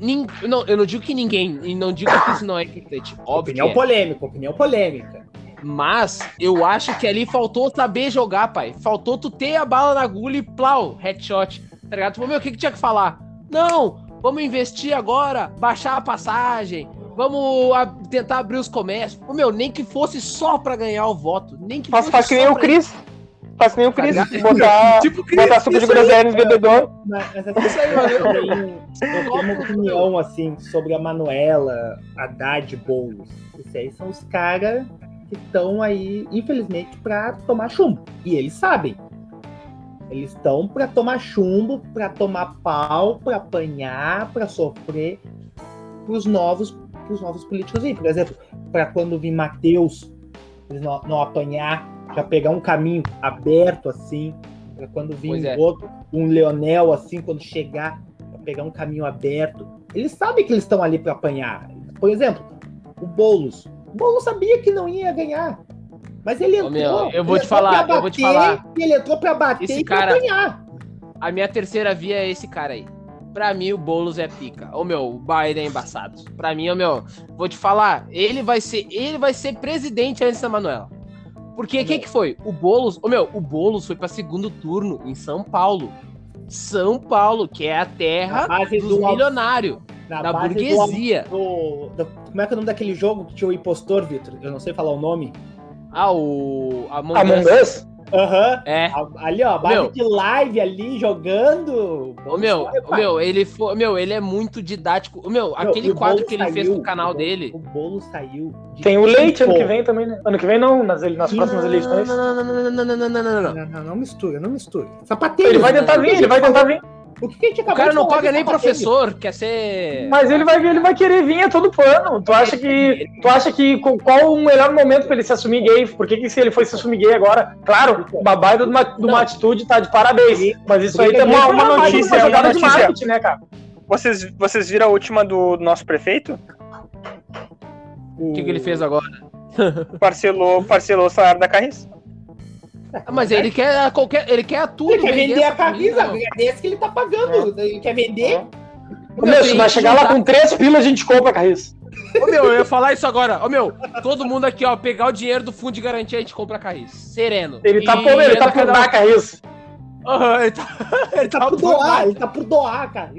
nin, não, eu não digo que ninguém, e não digo que isso não é importante. Óbvio Opinião que é. polêmica, opinião polêmica. Mas eu acho que ali faltou saber jogar, pai. Faltou tu ter a bala na agulha e plau, headshot. Tá ligado? Tipo, meu, o que, que tinha que falar? Não, vamos investir agora, baixar a passagem, vamos a- tentar abrir os comércios. Meu, nem que fosse só pra ganhar o voto. Nem que Faz, fosse faz que nem o Cris. Faz que nem o Cris. Tá ligado? Botar, Tipo, Cris, botar suco de isso aí, groselha nos. Mas, mas assim, Isso aí, eu, valeu. tenho, eu tenho uma opinião assim sobre a Manuela, Haddad Boulos. Esses aí são os caras que estão aí, infelizmente, pra tomar chumbo. E eles sabem. Eles estão pra tomar chumbo, pra tomar pau, pra apanhar, pra sofrer pros novos, pros novos políticos aí. Por exemplo, pra quando vir Matheus, eles não, não apanhar, já pegar um caminho aberto assim, pra quando vir um é. outro, um Leonel assim, quando chegar, pegar um caminho aberto. Eles sabem que eles estão ali pra apanhar. Por exemplo, o Boulos. O Boulos sabia que não ia ganhar. Mas ele Ô, entrou. meu, eu vou te falar, pra eu vou te bater, falar. Ele entrou pra bater Esse e pra cara- apanhar. A minha terceira via é esse cara aí. Pra mim, o Boulos é pica. Ô meu, o Biden é embaçado. Pra mim, ô meu, vou te falar, ele vai ser, ele vai ser presidente antes da Manuela. Porque o que foi? O Boulos, ô meu, o Boulos foi pra segundo turno em São Paulo. São Paulo, que é a terra base dos do- milionários, Na da burguesia. do- do- como é que é o nome daquele jogo que tinha o impostor, Vitor? Eu não sei falar o nome. Ah, o Among Among Us. Us? Aham. É. A- Ali, ó, a base Meu. de live ali, jogando. Ô meu, pai? meu, ele foi, meu, ele é muito didático. Ô, meu, Meu, aquele e quadro que ele fez saiu, no canal o dele. O bolo saiu. de Tem o leite ano que vem também, né? Ano que vem não, nas, nas próximas eleições. Não, não, não, não, não, não, não, não, não, não. Não, não, não mistura, não mistura. Sapateiro. Ele vai tentar vir, ele vai tentar vir. O que, que a gente O acabou cara de não paga nem professor, quer ser. Mas ele vai, ele vai querer vir a todo plano. Tu acha que, tu acha que qual o melhor momento pra ele se assumir gay? Por que, que se ele foi se assumir gay agora? Claro, o babaio de uma, de uma atitude tá de parabéns. Mas isso aí é uma, uma notícia, uma uma jogada de notícia. marketing, né, cara? Vocês, vocês viram a última do nosso prefeito? O que, que ele fez agora? Parcelou, parcelou o salário da Carris. Ah, Mas ele quer a qualquer. Ele quer a tudo. Ele quer vender essa a camisa, é desse que ele tá pagando. Ele quer vender. Ô, meu, se vai chegar lá com três pilas, a gente compra, Carris. Ô meu, eu ia falar isso agora. Ô meu, todo mundo aqui, ó, pegar o dinheiro do fundo de garantia, a gente compra a Carris. Sereno. Ele tá E por, ele tá por dar, Carris. Aham, ele tá, ele Ele tá por doar, ele tá por doar, cara.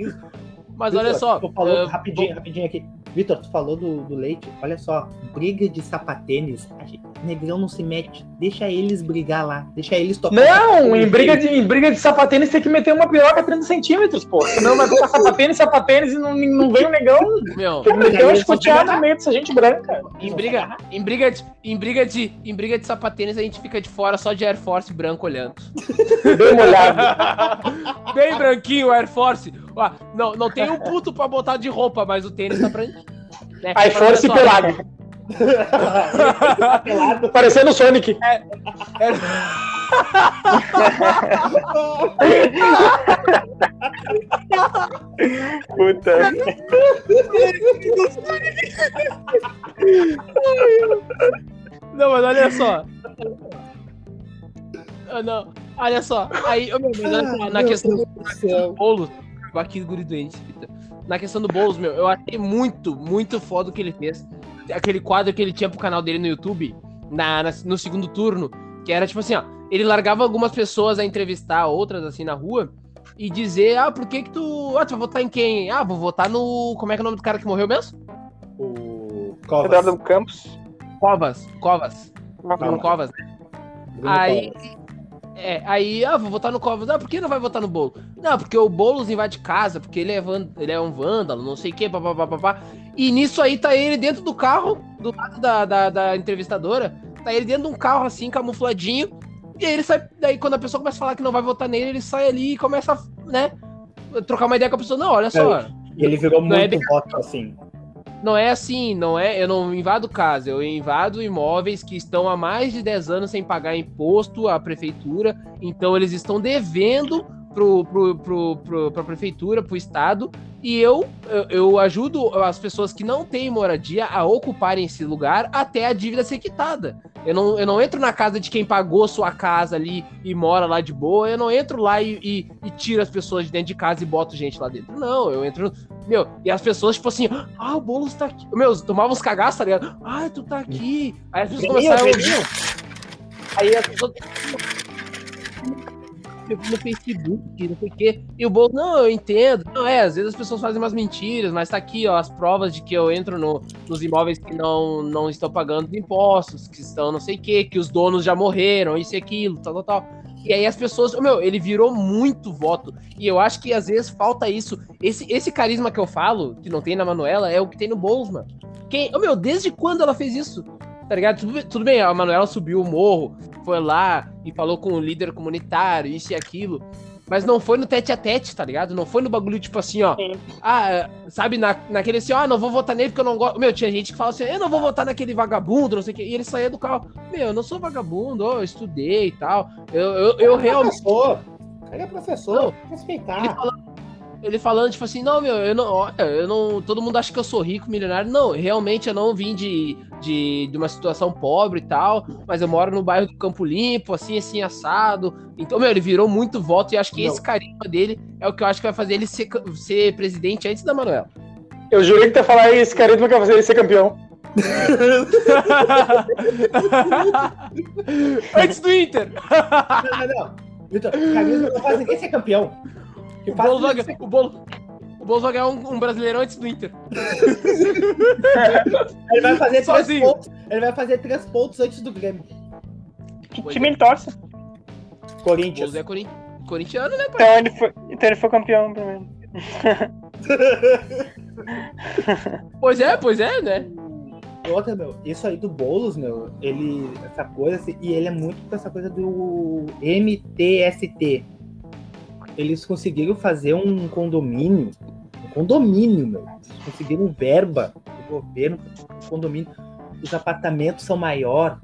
Mas olha Vitor, só. Tu falou, ah, rapidinho, rapidinho aqui. Vitor, tu falou do, do leite. Olha só, briga de sapatênis. Negrão não se mete. Deixa eles brigar lá. Deixa eles tocar. Não, em briga, de, em briga de sapatênis tem que meter uma piroca 30 centímetros, pô. Senão vai ficar sapatênis, sapatênis e não, não vem o negão. Meu, Tem que meter uma escoteada no meio dessa gente branca. em briga, em briga de, em briga de, em briga de sapatênis a gente fica de fora só de Air Force branco olhando. Bem molhado. Bem branquinho o Air Force. Ó, não, não tem um puto pra botar de roupa, mas o tênis tá branquinho. Né? Aí olha só, pelado. pelado. Parecendo o Sonic. Puta. Não, mas olha só. Ah, não. Olha só. Aí, meu, mas olha só, na questão do céu. Aqui do guri doente. Na questão do Boulos, meu, eu achei muito, muito foda o que ele fez. Aquele quadro que ele tinha pro canal dele no YouTube, na, na- no segundo turno, que era tipo assim, ó. Ele largava algumas pessoas a entrevistar outras, assim, na rua, e dizer, ah, por que que tu... Ah, tu vai votar em quem? Ah, vou votar no... Como é que é o nome do cara que morreu mesmo? O Covas. Eduardo Campos. Covas. Covas. Bruno Covas, né? Bruno Aí, Covas. É, aí, ah, vou votar no Covas. Ah, por que não vai votar no Boulos? Não, porque o Boulos invade casa, porque ele é, van- ele é um vândalo, não sei o que, papapá. E nisso aí tá ele dentro do carro, do lado da, da, da entrevistadora, tá ele dentro de um carro assim, camufladinho. E aí ele sai, daí quando a pessoa começa a falar que não vai votar nele, ele sai ali e começa, a, né, trocar uma ideia com a pessoa. Não, olha só, E ele virou é muito bem- voto assim. Não é assim, não é, eu não invado casa, eu invado imóveis que estão há mais de 10 anos sem pagar imposto à prefeitura, então eles estão devendo pro, pro, pro, pro, pra prefeitura, pro estado, e eu, eu, eu ajudo as pessoas que não têm moradia a ocuparem esse lugar até a dívida ser quitada. Eu não, eu não entro na casa de quem pagou sua casa ali e mora lá de boa, eu não entro lá e, e, e tiro as pessoas de dentro de casa e boto gente lá dentro. Não, eu entro. Meu, e as pessoas, tipo assim, ah, o Boulos tá aqui. Meu, tomavam uns cagaços, tá ligado? Ah, tu tá aqui. Aí as pessoas começaram a ouvir. Aí as pessoas no Facebook, não sei o quê. E o Boulos, não, eu entendo. Não, é, às vezes as pessoas fazem umas mentiras, mas tá aqui, ó, as provas de que eu entro no, nos imóveis que não, não estão pagando impostos, que estão não sei o quê, que os donos já morreram, isso e aquilo, tal, tal, tal. E aí as pessoas, meu, ele virou muito voto. E eu acho que às vezes falta isso. Esse, esse carisma que eu falo, que não tem na Manuela, é o que tem no Boulos, mano. Quem, meu, desde quando ela fez isso? Tá ligado? Tudo, tudo bem, a Manuela subiu o morro, foi lá e falou com o líder comunitário, isso e aquilo. Mas não foi no tete a tete, tá ligado? Não foi no bagulho tipo assim, ó. Sim. Ah, sabe, na, naquele assim, ó, ah, não vou votar nele porque eu não gosto. Meu, tinha gente que fala assim, eu não vou votar naquele vagabundo, não sei o quê. E ele saía do carro. Meu, eu não sou vagabundo, eu estudei e tal. Eu, eu, eu é realmente. Professor. Ele é professor, não, respeitar. Ele ele falando, tipo assim, não, meu, eu não, olha, eu não. Todo mundo acha que eu sou rico, milionário. Não, realmente eu não vim de, de, de uma situação pobre e tal, mas eu moro no bairro do Campo Limpo, assim, assim, assado. Então, meu, ele virou muito voto e acho que não. esse carisma dele é o que eu acho que vai fazer ele ser, ser presidente antes da Manuela. Eu jurei que tu ia falar esse carisma que vai fazer ele ser campeão. antes do Inter! não, não, não. Vitor, carisma não faz ninguém ser campeão. O Boulos, vai, o, Boulos, o Boulos vai ganhar um, um brasileirão antes do Inter. ele vai fazer três pontos. Ele vai fazer três pontos antes do Grêmio. Que time ele torce? Corinthians. é corin... corintiano, né, pai? Então ele foi, então ele foi campeão primeiro. pois é, pois é, né? Outra, meu, isso aí do Boulos, meu, ele. Essa coisa, assim, e ele é muito com essa coisa do MTST, eles conseguiram fazer um condomínio, um condomínio, meu. Eles conseguiram verba do governo, um condomínio. Os apartamentos são maior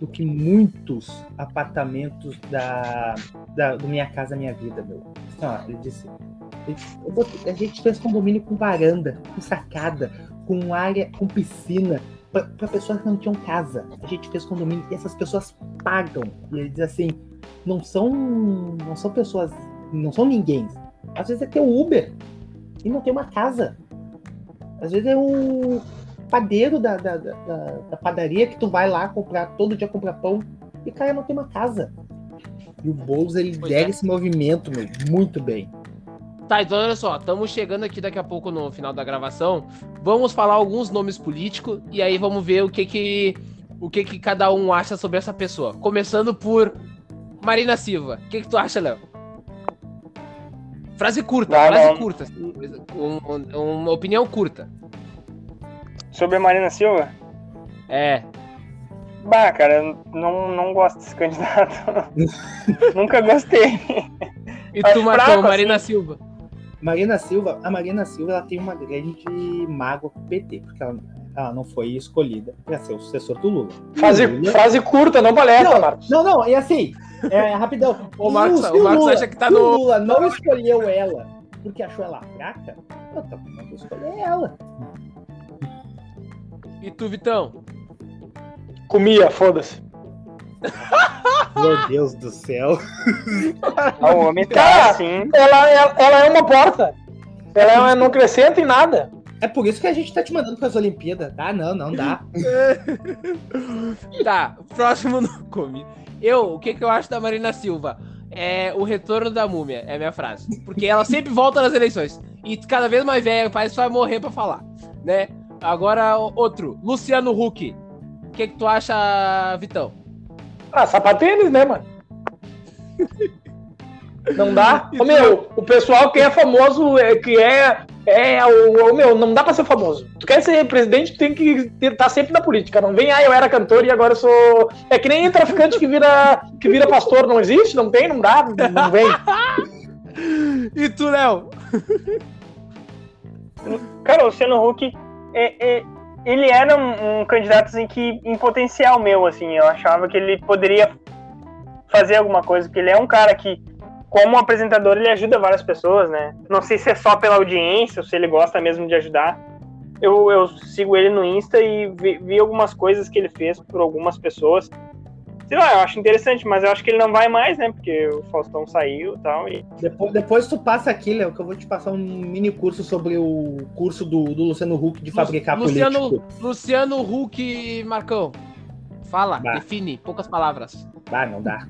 do que muitos apartamentos da, da do Minha Casa Minha Vida, meu. Então, ele disse, a gente fez condomínio com varanda, com sacada, com área, com piscina, para pessoas que não tinham casa. A gente fez condomínio e essas pessoas pagam. E ele diz assim, não são, não são pessoas não são ninguém. Às vezes é ter o Uber e não tem uma casa. Às vezes é o padeiro da, da, da, da padaria que tu vai lá comprar, todo dia comprar pão e o cara não tem uma casa. E o Boulos ele pois é. esse movimento meu, muito bem. Tá, então olha só, estamos chegando aqui daqui a pouco no final da gravação. Vamos falar alguns nomes políticos e aí vamos ver o que que o que que cada um acha sobre essa pessoa. Começando por Marina Silva. O que que tu acha, Léo? Frase curta, não, frase não. curta. Um, um, uma opinião curta. Sobre a Marina Silva? É. Bah, cara, eu não, não gosto desse candidato. Nunca gostei. E tu, Marcão, Marina assim. Silva? Marina Silva, a Marina Silva ela tem uma grande mágoa com o PT, porque ela, ela não foi escolhida para ser o sucessor do Lula. Frase, Lula... frase curta, não palestra, Marcos. Não, não, e assim, é, rapidão. O Marcos, o, o Marcos Lula, acha que tá no. O Lula não escolheu ela porque achou ela fraca, eu também não vou escolher ela. E tu, Vitão? Comia, foda-se. Meu Deus do céu. O homem tá assim. Ela, ela, ela, é uma porta. Ela é, não acrescenta em nada. É por isso que a gente tá te mandando para as Olimpíadas. Ah, não, não dá. tá, próximo no come. Eu, o que, que eu acho da Marina Silva? É o retorno da múmia, é a minha frase. Porque ela sempre volta nas eleições. E cada vez mais velha, parece que vai morrer pra falar, né? Agora, outro. Luciano Huck. O que, que tu acha, Vitão? Ah, sapatênis, né, mano? Não dá? Ô, meu, o pessoal que é famoso, é, que é. É, o, o meu, não dá pra ser famoso. Tu quer ser presidente, tem que estar tá sempre na política. Não vem, ah, eu era cantor e agora eu sou. É que nem traficante que vira, que vira pastor, não existe, não tem, não dá, não vem. e tu, Léo? Cara, o Luciano Huck, é, é, ele era um, um candidato assim, que, em potencial meu, assim, eu achava que ele poderia fazer alguma coisa, porque ele é um cara que como apresentador, ele ajuda várias pessoas, né? Não sei se é só pela audiência ou se ele gosta mesmo de ajudar. Eu, eu sigo ele no Insta e vi, vi algumas coisas que ele fez por algumas pessoas. Sei lá, eu acho interessante, mas eu acho que ele não vai mais, né? Porque o Faustão saiu e tal. E... Depois, depois tu passa aqui, Léo, que eu vou te passar um mini curso sobre o curso do, do Luciano Huck de fabricar Luciano, político. Luciano Huck, Marcão. Fala, Bah. define, poucas palavras. Ah, não dá.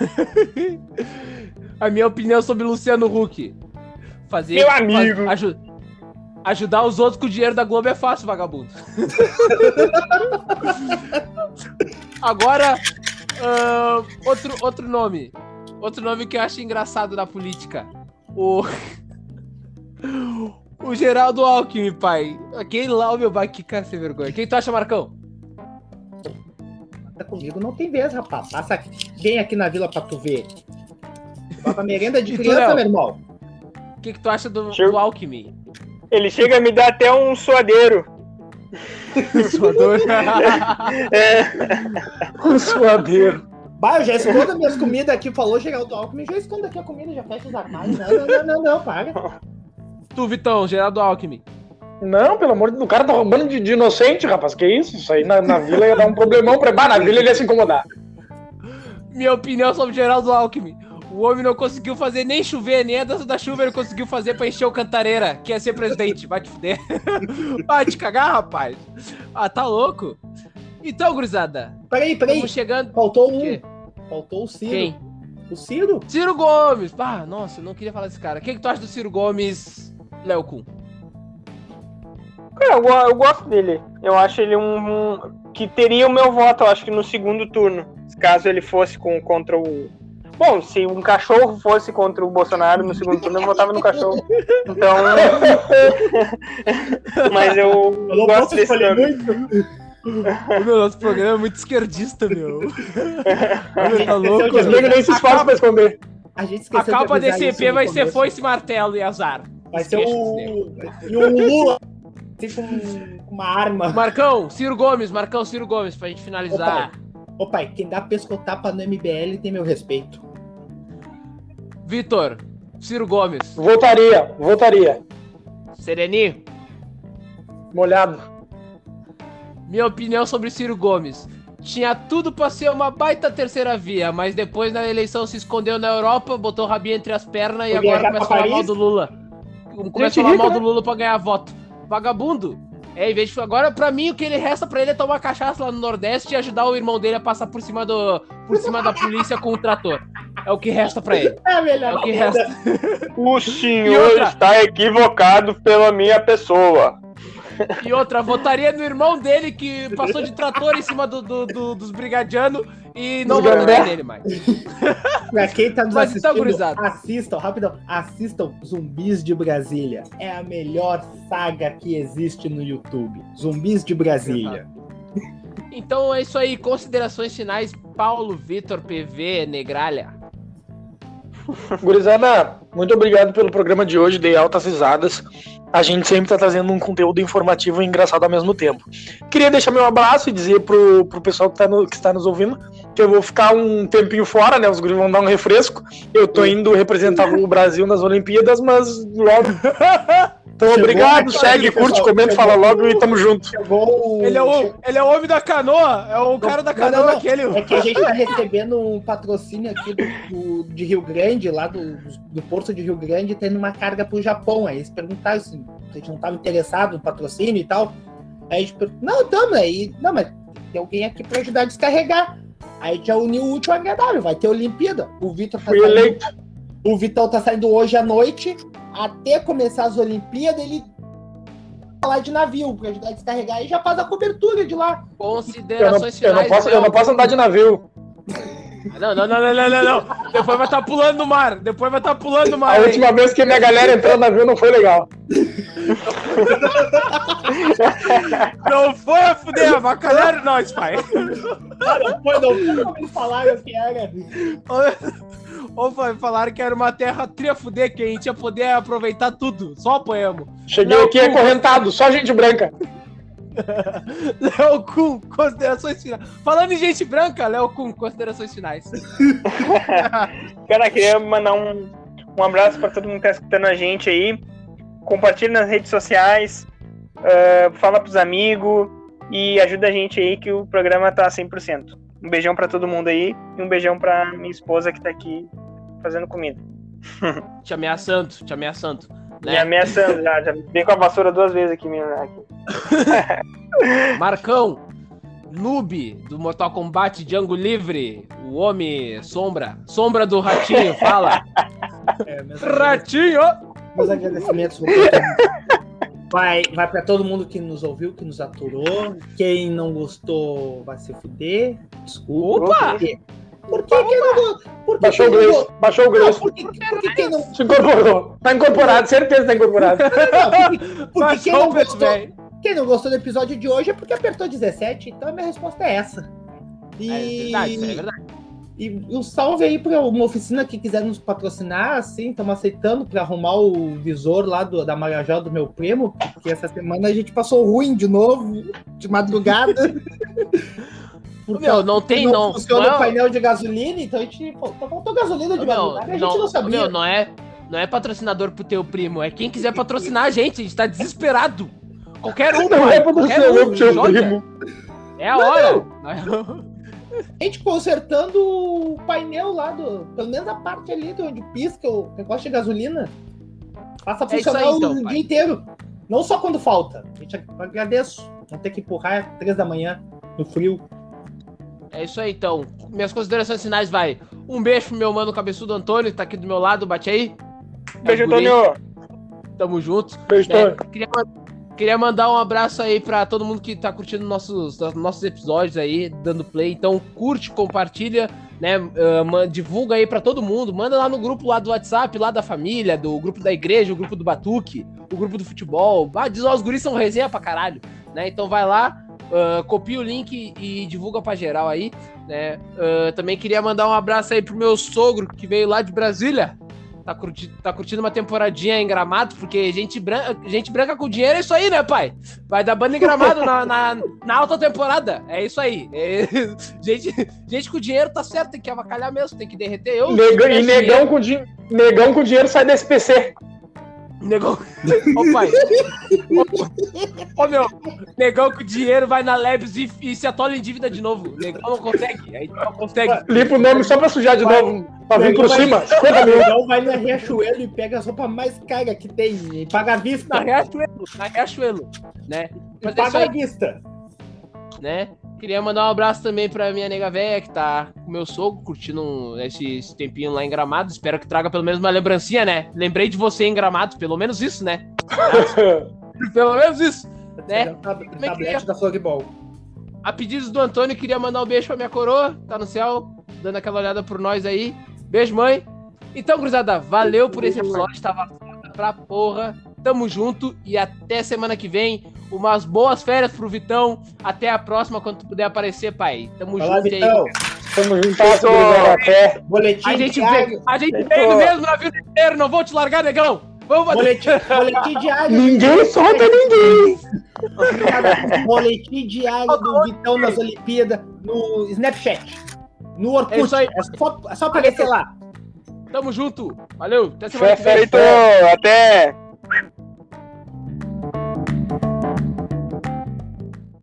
A minha opinião sobre Luciano Huck. Fazer. Meu amigo. faz- aju- ajudar os outros com o dinheiro da Globo é fácil, vagabundo. Agora, ah, outro, outro nome. Outro nome que eu acho engraçado na política. O. O Geraldo Alckmin, pai. Aquele lá, o meu pai, que cara sem vergonha. Quem tu acha, Marcão? Tá comigo não tem vez, rapaz. Passa aqui. Vem aqui na vila pra tu ver. Baba merenda de tu, criança, meu irmão. O que, que tu acha do, Chega- do Alckmin? Ele chega a me dar até um suadeiro. Suador. É, Um suadeiro. Bah, eu já escondo minhas comidas aqui. Falou Geraldo Alckmin, já escondo aqui a comida, já fecha os armários. Não, não, não, não, não, para. tu, Vitão, Geraldo Alckmin. Não, pelo amor de Deus, o cara tá roubando de, de inocente, rapaz. Que isso? Isso aí na, na vila ia dar um problemão pra. Bah, na vila ele ia se incomodar. Minha opinião sobre Geraldo Alckmin. O homem não conseguiu fazer nem chover, nem a dança da chuva ele conseguiu fazer pra encher o Cantareira, que ia ser presidente. Vai te fuder. Vai te cagar, rapaz. Ah, tá louco? Então, gurizada, Peraí, peraí. estamos chegando. Faltou O um. quê? Faltou o Ciro. Quem? O Ciro? Ciro Gomes. Ah, nossa, eu não queria falar desse cara. O que, que tu acha do Ciro Gomes, Léo Kuhn? Cara, eu, go- eu gosto dele. Eu acho ele um, um- que teria o meu voto, eu acho que no segundo turno. Caso ele fosse com, contra o. Bom, se um cachorro fosse contra o Bolsonaro no segundo turno, eu votava no cachorro. Então. Mas eu, Eu gosto desse. O meu nosso programa é muito esquerdista, meu. Gente tá louco, Os negros nem se esforçam pra esconder. A gente A capa desse EP vai ser começo. foice, martelo e azar. Vai ser o. E o Lula. Com uma arma. Marcão, Ciro Gomes, Marcão, Ciro Gomes, pra gente finalizar. Ô pai, quem dá pescotapa no MBL tem meu respeito. Vitor, Ciro Gomes, Votaria, votaria. Sereni, Molhado. minha opinião sobre Ciro Gomes. Tinha tudo pra ser uma baita terceira via, mas depois na eleição se escondeu na Europa, botou o rabinho entre as pernas e agora começa a falar mal do Lula. Começa a falar rica, mal né? do Lula pra ganhar voto. Vagabundo. É, em vez de. Agora, pra mim, o que ele resta pra ele é tomar cachaça lá no Nordeste e ajudar o irmão dele a passar por cima, do, por cima da polícia com o trator. É o que resta pra ele. É a É melhor o que resta. O senhor outra? está equivocado pela minha pessoa. E outra, votaria no irmão dele que passou de trator em cima do, do- do- dos brigadianos e não votaria nele mais. Pra quem tá nos Mas então, assistindo, gurizada. assistam, rapidão, assistam Zumbis de Brasília. É a melhor saga que existe no YouTube. Zumbis de Brasília. Então é isso aí. Considerações finais, Paulo, Vitor, PV, Negralha. Gurizada, muito obrigado pelo programa de hoje, dei altas risadas. A gente sempre tá trazendo um conteúdo informativo e engraçado ao mesmo tempo. Queria deixar meu abraço e dizer pro, pro pessoal que, tá no- que está nos ouvindo que eu vou ficar um tempinho fora, né? Os guris vão dar um refresco. Eu tô indo representar o Brasil nas Olimpíadas, mas logo. Então, Chegou obrigado, a- segue, curte, pessoal, comenta, chegou. fala logo e tamo junto. Chegou Ele é, o, ele é o homem da canoa. É o cara da Não, não, canoa não. aquele. É que a gente tá recebendo um patrocínio aqui do, do- de Rio Grande, lá do, do Porto de Rio Grande, tendo uma carga pro Japão. Aí eles perguntaram se a gente não tava interessado no patrocínio e tal. Aí a gente perguntou, não, tamo aí. Não, mas tem alguém aqui pra ajudar a descarregar. Aí a gente já uniu o útil ao agradável, vai ter Olimpíada. O Vitor tá saindo, o Vitão tá saindo hoje à noite, até começar as Olimpíadas, ele tá lá de navio pra ajudar a descarregar e já faz a cobertura de lá. Eu não, Considerações eu não finais. posso, eu não Léo. posso andar de navio. Não, não, não, não, não, não, não. Depois vai estar pulando no mar. Depois vai estar pulando no mar. A hein? última vez que minha galera entrou no navio não foi legal. Não foi a fuder, avacalharam nós, pai. Não foi, não foi falaram que era. Ou falaram que era uma terra tria fuder, que a gente ia poder aproveitar tudo. Só apoiamos. Cheguei Não, aqui tu- acorrentado, só gente branca. Léo Kuhn, considerações finais. Falando em gente branca, Léo Kuhn, considerações finais. Cara, queria mandar um, um abraço para todo mundo que tá escutando a gente aí. Compartilha nas redes sociais, uh, fala pros amigos e ajuda a gente aí que o programa tá 100%. Um beijão para todo mundo aí e um beijão pra minha esposa que tá aqui fazendo comida. te ameaçando, te ameaçando. Né? Me ameaçando já, já vem com a vassoura duas vezes aqui, minha. Marcão, noob do Mortal Kombat Django Livre, o homem sombra, sombra do ratinho, fala. É, ratinho! Meus agradecimentos vai, vai para todo mundo que nos ouviu, que nos aturou. Quem não gostou vai se fuder. Desculpa. Opa! Por que, que não. Por Baixou o grosso. Baixou o grosso. Por que, por que quem não. Se incorporou. Tá incorporado, certeza tá incorporado. Não, porque, porque quem, não gostou, quem não gostou do episódio de hoje é porque apertou 17, então a minha resposta é essa. E... É verdade, isso é verdade. E um salve aí para uma oficina que quiser nos patrocinar, assim, estamos aceitando para arrumar o visor lá do, da Marajó do meu primo, porque essa semana a gente passou ruim de novo, de madrugada. Porque meu, não tem, não. não funciona não, o painel de gasolina, então a gente. Faltou gasolina de madrugada, a gente não, não sabia. Meu, não é, não é patrocinador pro teu primo, é quem quiser patrocinar a gente, a gente tá desesperado. Qualquer um, não é patrocinador um, pro teu primo. É a hora. A gente consertando o painel lá do. Pelo menos a parte ali de onde pisca o negócio de gasolina. Passa a é funcionar aí, então, o pai. dia inteiro. Não só quando falta. A gente agradeço. Não ter que empurrar três da manhã no frio. É isso aí, então. Minhas considerações finais vai. Um beijo pro meu mano cabeçudo Antônio, que tá aqui do meu lado, bate aí. Beijo, Antônio. Tamo juntos. Beijo, é, queria, queria mandar um abraço aí pra todo mundo que tá curtindo nossos, nossos episódios aí, dando play. Então, curte, compartilha, né? Uh, divulga aí pra todo mundo. Manda lá no grupo lá do WhatsApp, lá da família, do grupo da igreja, o grupo do Batuque, o grupo do futebol. Ah, diz, ó, os guris são resenha pra caralho, né? Então vai lá Uh, copia o link e divulga pra geral aí, né? Uh, também queria mandar um abraço aí pro meu sogro, que veio lá de Brasília. Tá, curti tá curtindo uma temporadinha em Gramado, porque gente branca, gente branca com dinheiro é isso aí, né, pai? Vai dar banda em Gramado na, na, na, alta temporada. É isso aí. É, gente, gente com dinheiro tá certo, tem que avacalhar mesmo, tem que derreter. Eu, negão, e negão com, negão com dinheiro sai desse PC. Negão. Ô pai. Ô, meu, negão com dinheiro vai na Labs e, e, se atola em dívida de novo. Negão não consegue. Aí não consegue. Limpa o nome só pra sujar de vai, novo. Pra vir por cima. 50 mil. Negão vai na Riachuelo e pega as roupas mais caras que tem. E paga a vista. Na Riachuelo. Na Riachuelo. Né? Mas é paga a vista. Né? Queria mandar um abraço também pra minha nega velha, que tá com meu sogro, curtindo esse, esse, tempinho lá em Gramado. Espero que traga pelo menos uma lembrancinha, né? Lembrei de você em Gramado, pelo menos isso, né? pelo menos isso, né? Tablete queria... da Flogball. A pedidos do Antônio, queria mandar um beijo pra minha coroa, tá no céu, dando aquela olhada por nós aí. Beijo, mãe. Então, cruzada, valeu por esse episódio, tava foda pra porra. Tamo junto e até semana que vem. Umas boas férias pro Vitão. Até a próxima, quando tu puder aparecer, pai. Tamo Olá, junto Vitão. aí. Tamo junto, até. Boletim a gente vem, a gente vem no mesmo navio inteiro, não vou te largar, negão. Vamos. Boletim, boletim diário. Ninguém solta ninguém. boletim diário do Vitão nas Olimpíadas no Snapchat. No Orkut. É, isso aí. é só, é só aparecer lá. Tamo junto. Valeu. Até semana que vem. Até.